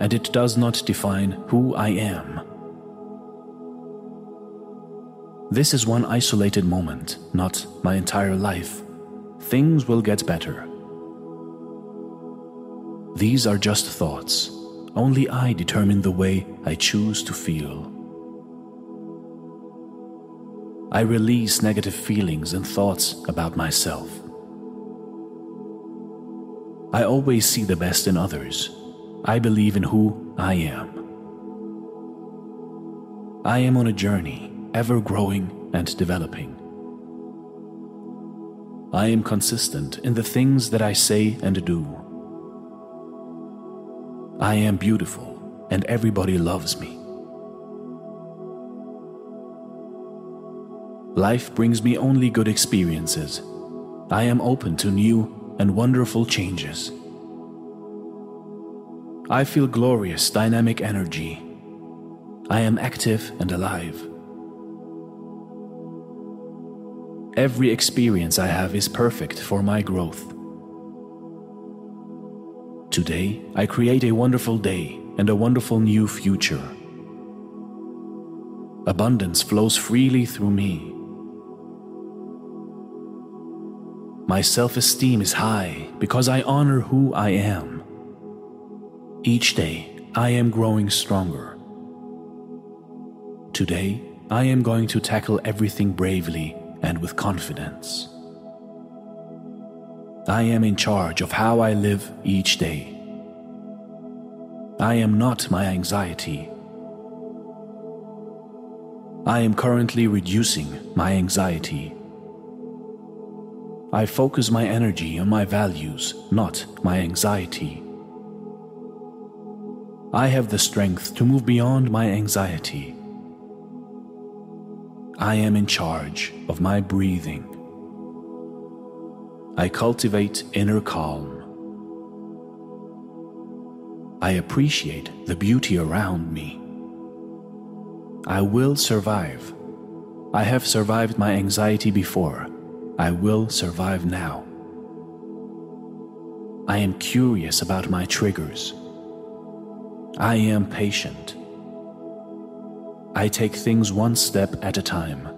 and it does not define who I am. This is one isolated moment, not my entire life. Things will get better. These are just thoughts. Only I determine the way I choose to feel. I release negative feelings and thoughts about myself. I always see the best in others. I believe in who I am. I am on a journey, ever growing and developing. I am consistent in the things that I say and do. I am beautiful and everybody loves me. Life brings me only good experiences. I am open to new and wonderful changes. I feel glorious, dynamic energy. I am active and alive. Every experience I have is perfect for my growth. Today, I create a wonderful day and a wonderful new future. Abundance flows freely through me. My self esteem is high because I honor who I am. Each day, I am growing stronger. Today, I am going to tackle everything bravely and with confidence. I am in charge of how I live each day. I am not my anxiety. I am currently reducing my anxiety. I focus my energy on my values, not my anxiety. I have the strength to move beyond my anxiety. I am in charge of my breathing. I cultivate inner calm. I appreciate the beauty around me. I will survive. I have survived my anxiety before. I will survive now. I am curious about my triggers. I am patient. I take things one step at a time.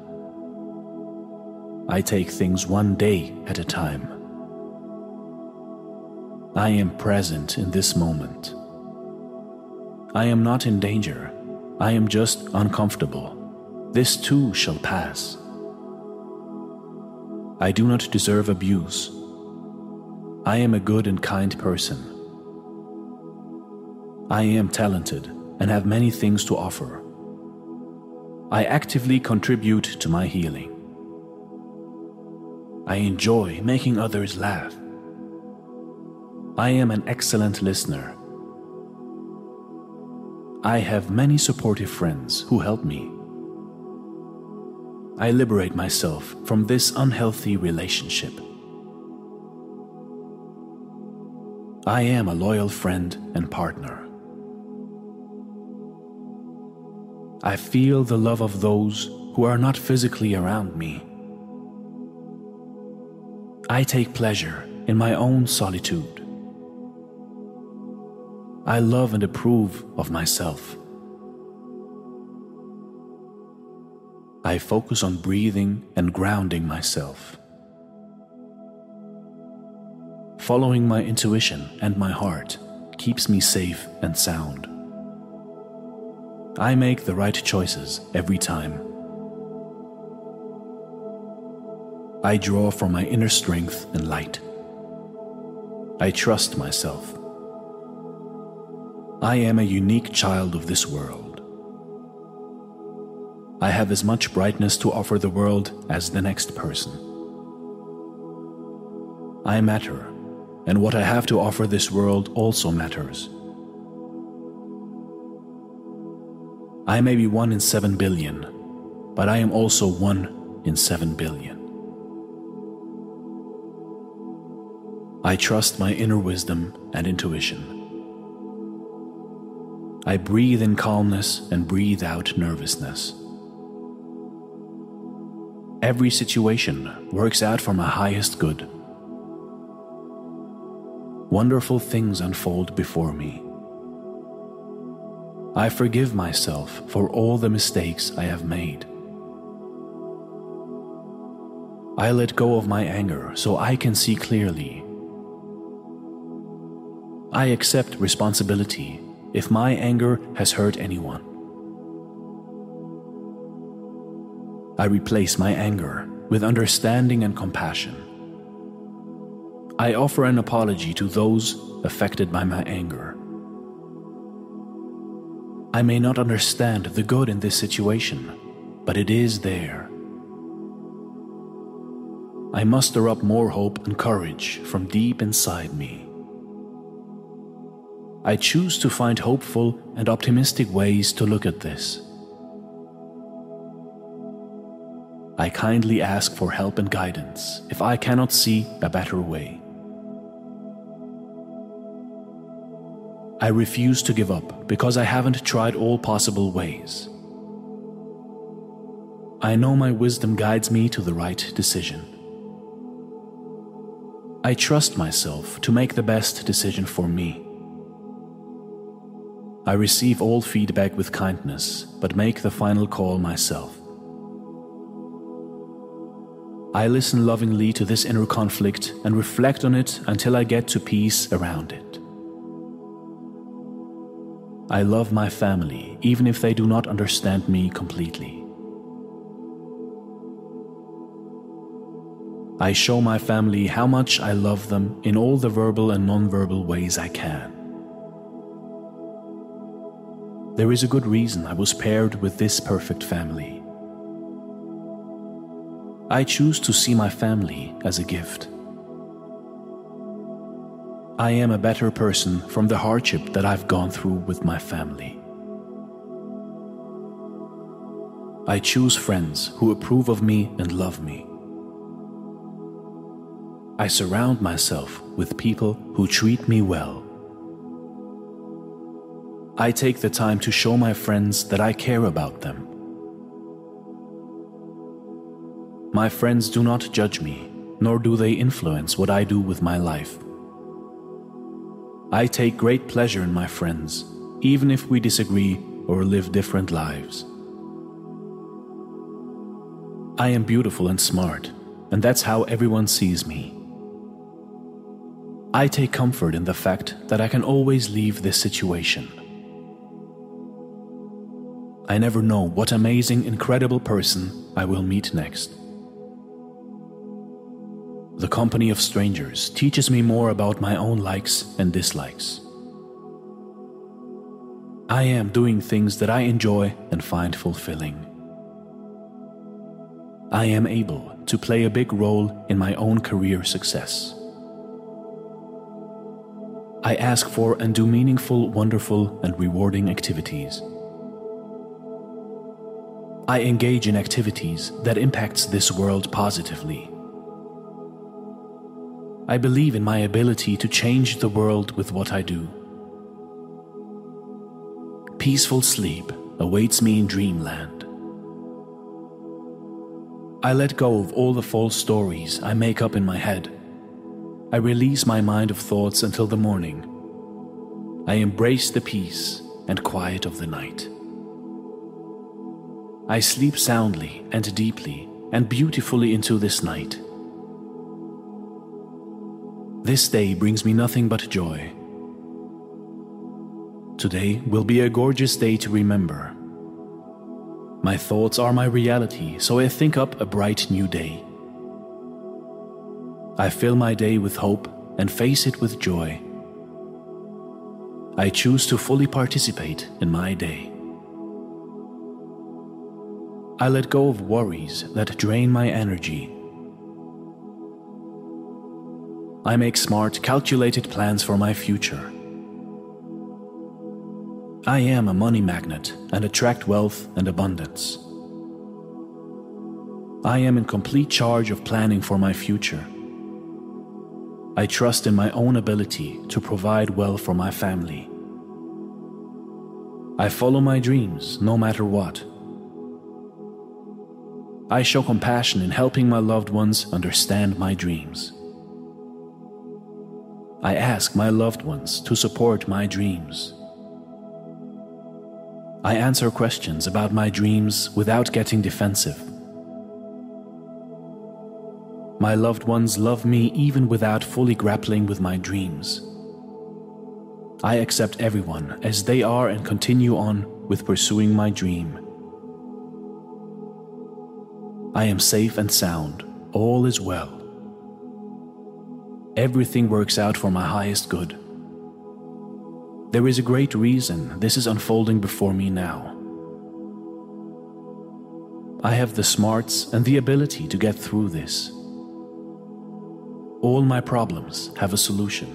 I take things one day at a time. I am present in this moment. I am not in danger. I am just uncomfortable. This too shall pass. I do not deserve abuse. I am a good and kind person. I am talented and have many things to offer. I actively contribute to my healing. I enjoy making others laugh. I am an excellent listener. I have many supportive friends who help me. I liberate myself from this unhealthy relationship. I am a loyal friend and partner. I feel the love of those who are not physically around me. I take pleasure in my own solitude. I love and approve of myself. I focus on breathing and grounding myself. Following my intuition and my heart keeps me safe and sound. I make the right choices every time. I draw from my inner strength and light. I trust myself. I am a unique child of this world. I have as much brightness to offer the world as the next person. I matter, and what I have to offer this world also matters. I may be one in seven billion, but I am also one in seven billion. I trust my inner wisdom and intuition. I breathe in calmness and breathe out nervousness. Every situation works out for my highest good. Wonderful things unfold before me. I forgive myself for all the mistakes I have made. I let go of my anger so I can see clearly. I accept responsibility if my anger has hurt anyone. I replace my anger with understanding and compassion. I offer an apology to those affected by my anger. I may not understand the good in this situation, but it is there. I muster up more hope and courage from deep inside me. I choose to find hopeful and optimistic ways to look at this. I kindly ask for help and guidance if I cannot see a better way. I refuse to give up because I haven't tried all possible ways. I know my wisdom guides me to the right decision. I trust myself to make the best decision for me. I receive all feedback with kindness, but make the final call myself. I listen lovingly to this inner conflict and reflect on it until I get to peace around it. I love my family even if they do not understand me completely. I show my family how much I love them in all the verbal and non-verbal ways I can. There is a good reason I was paired with this perfect family. I choose to see my family as a gift. I am a better person from the hardship that I've gone through with my family. I choose friends who approve of me and love me. I surround myself with people who treat me well. I take the time to show my friends that I care about them. My friends do not judge me, nor do they influence what I do with my life. I take great pleasure in my friends, even if we disagree or live different lives. I am beautiful and smart, and that's how everyone sees me. I take comfort in the fact that I can always leave this situation. I never know what amazing, incredible person I will meet next. The company of strangers teaches me more about my own likes and dislikes. I am doing things that I enjoy and find fulfilling. I am able to play a big role in my own career success. I ask for and do meaningful, wonderful, and rewarding activities. I engage in activities that impacts this world positively. I believe in my ability to change the world with what I do. Peaceful sleep awaits me in dreamland. I let go of all the false stories I make up in my head. I release my mind of thoughts until the morning. I embrace the peace and quiet of the night. I sleep soundly and deeply and beautifully into this night. This day brings me nothing but joy. Today will be a gorgeous day to remember. My thoughts are my reality, so I think up a bright new day. I fill my day with hope and face it with joy. I choose to fully participate in my day. I let go of worries that drain my energy. I make smart, calculated plans for my future. I am a money magnet and attract wealth and abundance. I am in complete charge of planning for my future. I trust in my own ability to provide well for my family. I follow my dreams no matter what. I show compassion in helping my loved ones understand my dreams. I ask my loved ones to support my dreams. I answer questions about my dreams without getting defensive. My loved ones love me even without fully grappling with my dreams. I accept everyone as they are and continue on with pursuing my dream. I am safe and sound. All is well. Everything works out for my highest good. There is a great reason this is unfolding before me now. I have the smarts and the ability to get through this. All my problems have a solution.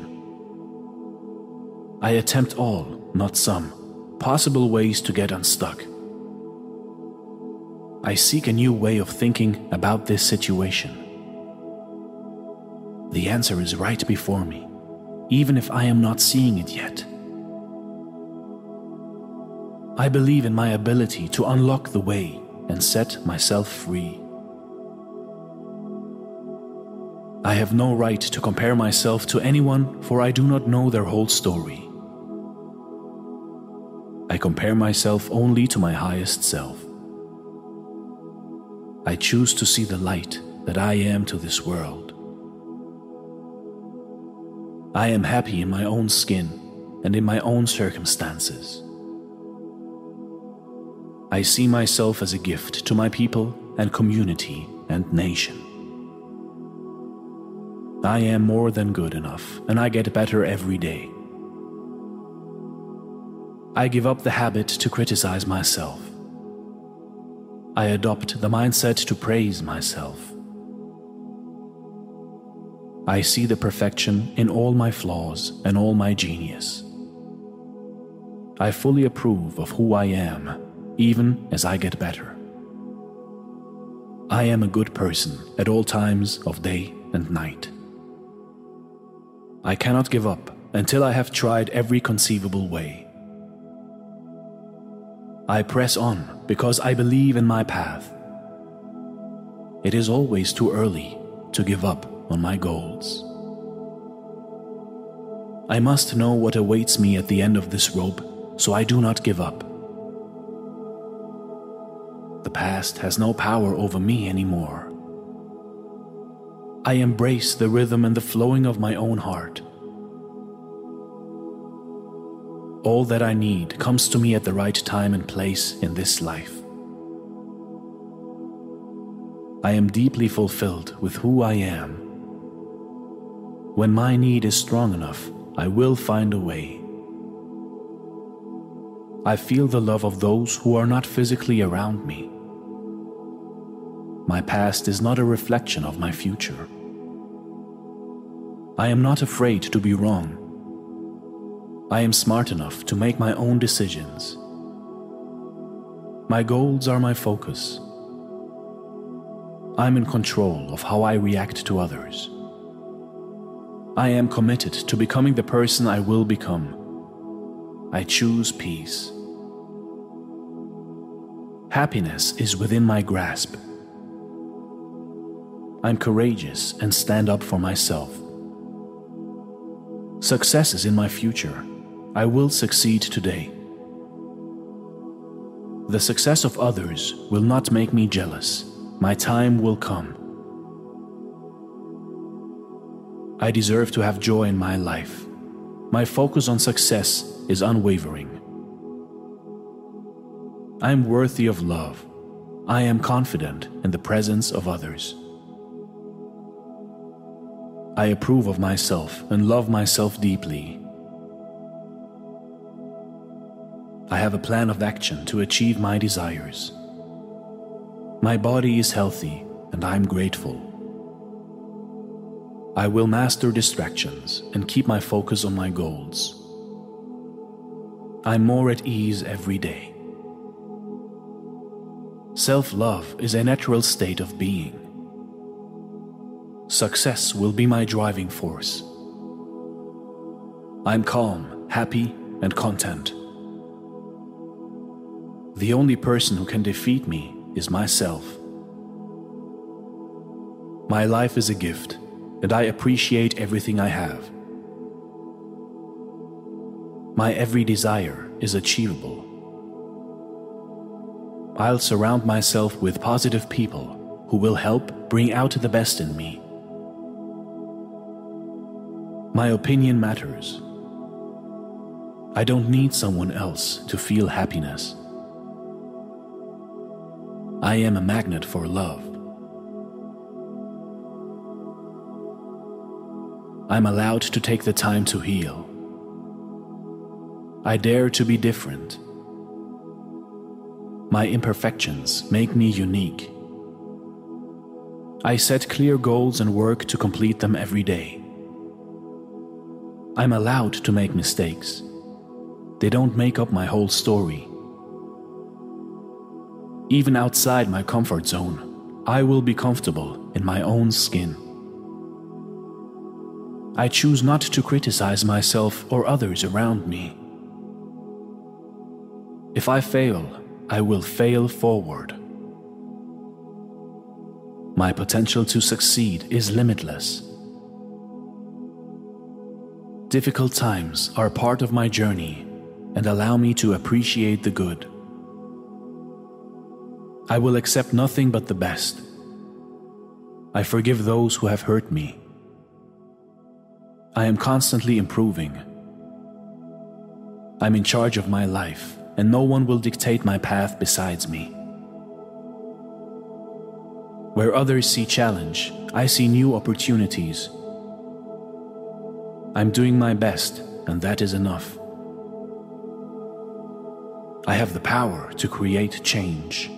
I attempt all, not some, possible ways to get unstuck. I seek a new way of thinking about this situation. The answer is right before me, even if I am not seeing it yet. I believe in my ability to unlock the way and set myself free. I have no right to compare myself to anyone, for I do not know their whole story. I compare myself only to my highest self. I choose to see the light that I am to this world. I am happy in my own skin and in my own circumstances. I see myself as a gift to my people and community and nation. I am more than good enough, and I get better every day. I give up the habit to criticize myself. I adopt the mindset to praise myself. I see the perfection in all my flaws and all my genius. I fully approve of who I am, even as I get better. I am a good person at all times of day and night. I cannot give up until I have tried every conceivable way. I press on because I believe in my path. It is always too early to give up on my goals. I must know what awaits me at the end of this rope so I do not give up. The past has no power over me anymore. I embrace the rhythm and the flowing of my own heart. All that I need comes to me at the right time and place in this life. I am deeply fulfilled with who I am. When my need is strong enough, I will find a way. I feel the love of those who are not physically around me. My past is not a reflection of my future. I am not afraid to be wrong. I am smart enough to make my own decisions. My goals are my focus. I'm in control of how I react to others. I am committed to becoming the person I will become. I choose peace. Happiness is within my grasp. I'm courageous and stand up for myself. Success is in my future. I will succeed today. The success of others will not make me jealous. My time will come. I deserve to have joy in my life. My focus on success is unwavering. I am worthy of love. I am confident in the presence of others. I approve of myself and love myself deeply. I have a plan of action to achieve my desires. My body is healthy and I'm grateful. I will master distractions and keep my focus on my goals. I'm more at ease every day. Self love is a natural state of being. Success will be my driving force. I'm calm, happy, and content. The only person who can defeat me is myself. My life is a gift, and I appreciate everything I have. My every desire is achievable. I'll surround myself with positive people who will help bring out the best in me. My opinion matters. I don't need someone else to feel happiness. I am a magnet for love. I'm allowed to take the time to heal. I dare to be different. My imperfections make me unique. I set clear goals and work to complete them every day. I'm allowed to make mistakes. They don't make up my whole story. Even outside my comfort zone, I will be comfortable in my own skin. I choose not to criticize myself or others around me. If I fail, I will fail forward. My potential to succeed is limitless. Difficult times are part of my journey and allow me to appreciate the good. I will accept nothing but the best. I forgive those who have hurt me. I am constantly improving. I'm in charge of my life and no one will dictate my path besides me. Where others see challenge, I see new opportunities. I'm doing my best, and that is enough. I have the power to create change.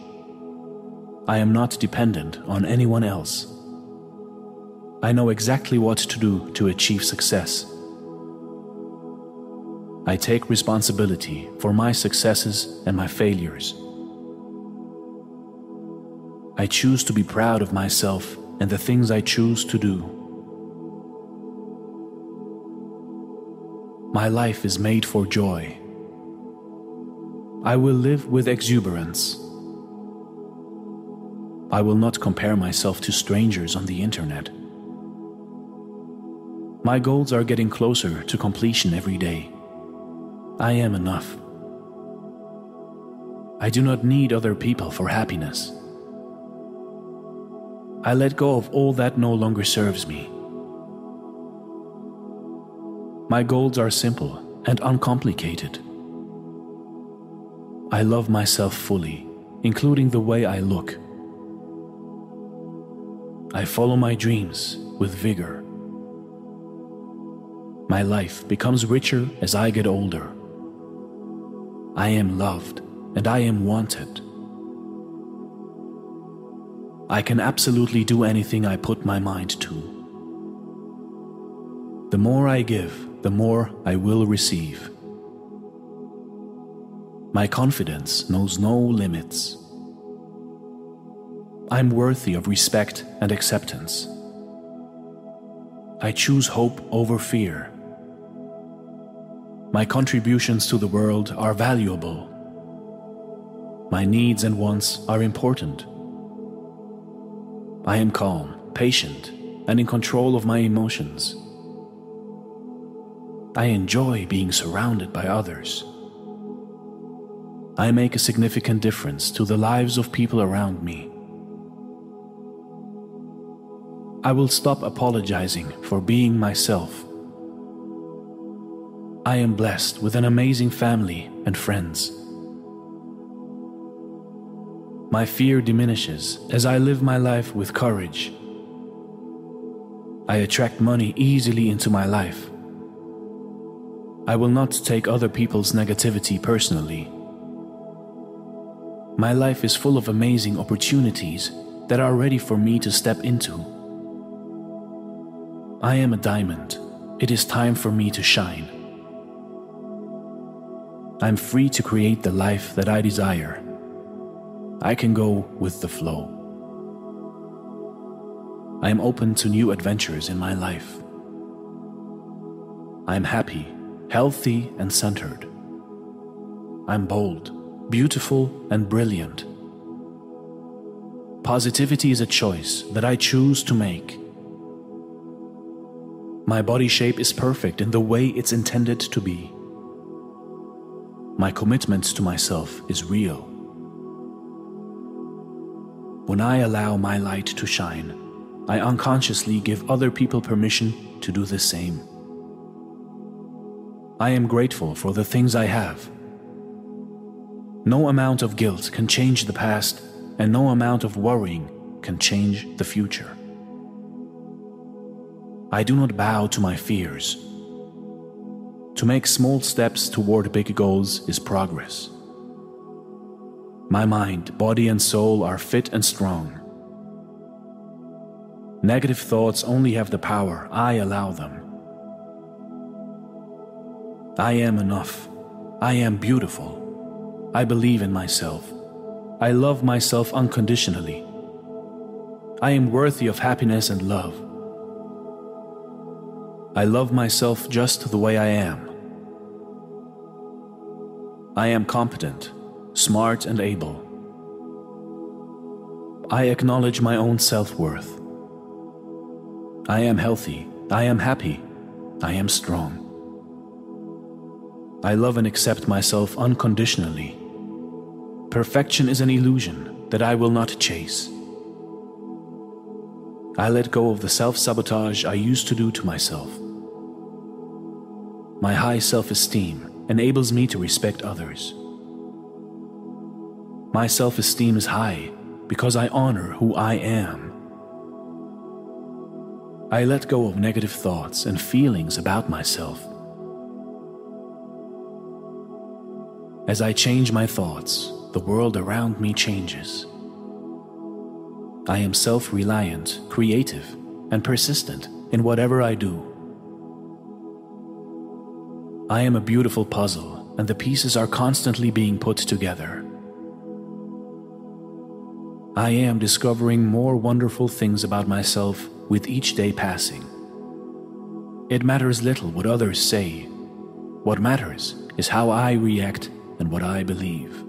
I am not dependent on anyone else. I know exactly what to do to achieve success. I take responsibility for my successes and my failures. I choose to be proud of myself and the things I choose to do. My life is made for joy. I will live with exuberance. I will not compare myself to strangers on the internet. My goals are getting closer to completion every day. I am enough. I do not need other people for happiness. I let go of all that no longer serves me. My goals are simple and uncomplicated. I love myself fully, including the way I look. I follow my dreams with vigor. My life becomes richer as I get older. I am loved and I am wanted. I can absolutely do anything I put my mind to. The more I give, the more I will receive. My confidence knows no limits. I'm worthy of respect and acceptance. I choose hope over fear. My contributions to the world are valuable. My needs and wants are important. I am calm, patient, and in control of my emotions. I enjoy being surrounded by others. I make a significant difference to the lives of people around me. I will stop apologizing for being myself I am blessed with an amazing family and friends. My fear diminishes as I live my life with courage. I attract money easily into my life. I will not take other people's negativity personally. My life is full of amazing opportunities that are ready for me to step into. I am a diamond. It is time for me to shine. I'm free to create the life that I desire. I can go with the flow. I am open to new adventures in my life. I'm happy, healthy, and centered. I'm bold, beautiful, and brilliant. Positivity is a choice that I choose to make. My body shape is perfect in the way it's intended to be. My commitment to myself is real. When I allow my light to shine, I unconsciously give other people permission to do the same. I am grateful for the things I have. No amount of guilt can change the past, and no amount of worrying can change the future. I do not bow to my fears to make small steps toward big goals is progress. My mind, body, and soul are fit and strong. Negative thoughts only have the power I allow them. I am enough. I am beautiful. I believe in myself. I love myself unconditionally. I am worthy of happiness and love. I love myself just the way I am. I am competent, smart, and able. I acknowledge my own self worth. I am healthy. I am happy. I am strong. I love and accept myself unconditionally. Perfection is an illusion that I will not chase. I let go of the self sabotage I used to do to myself. My high self esteem enables me to respect others. My self esteem is high because I honor who I am. I let go of negative thoughts and feelings about myself. As I change my thoughts, the world around me changes. I am self reliant, creative, and persistent in whatever I do. I am a beautiful puzzle, and the pieces are constantly being put together. I am discovering more wonderful things about myself with each day passing. It matters little what others say. What matters is how I react and what I believe.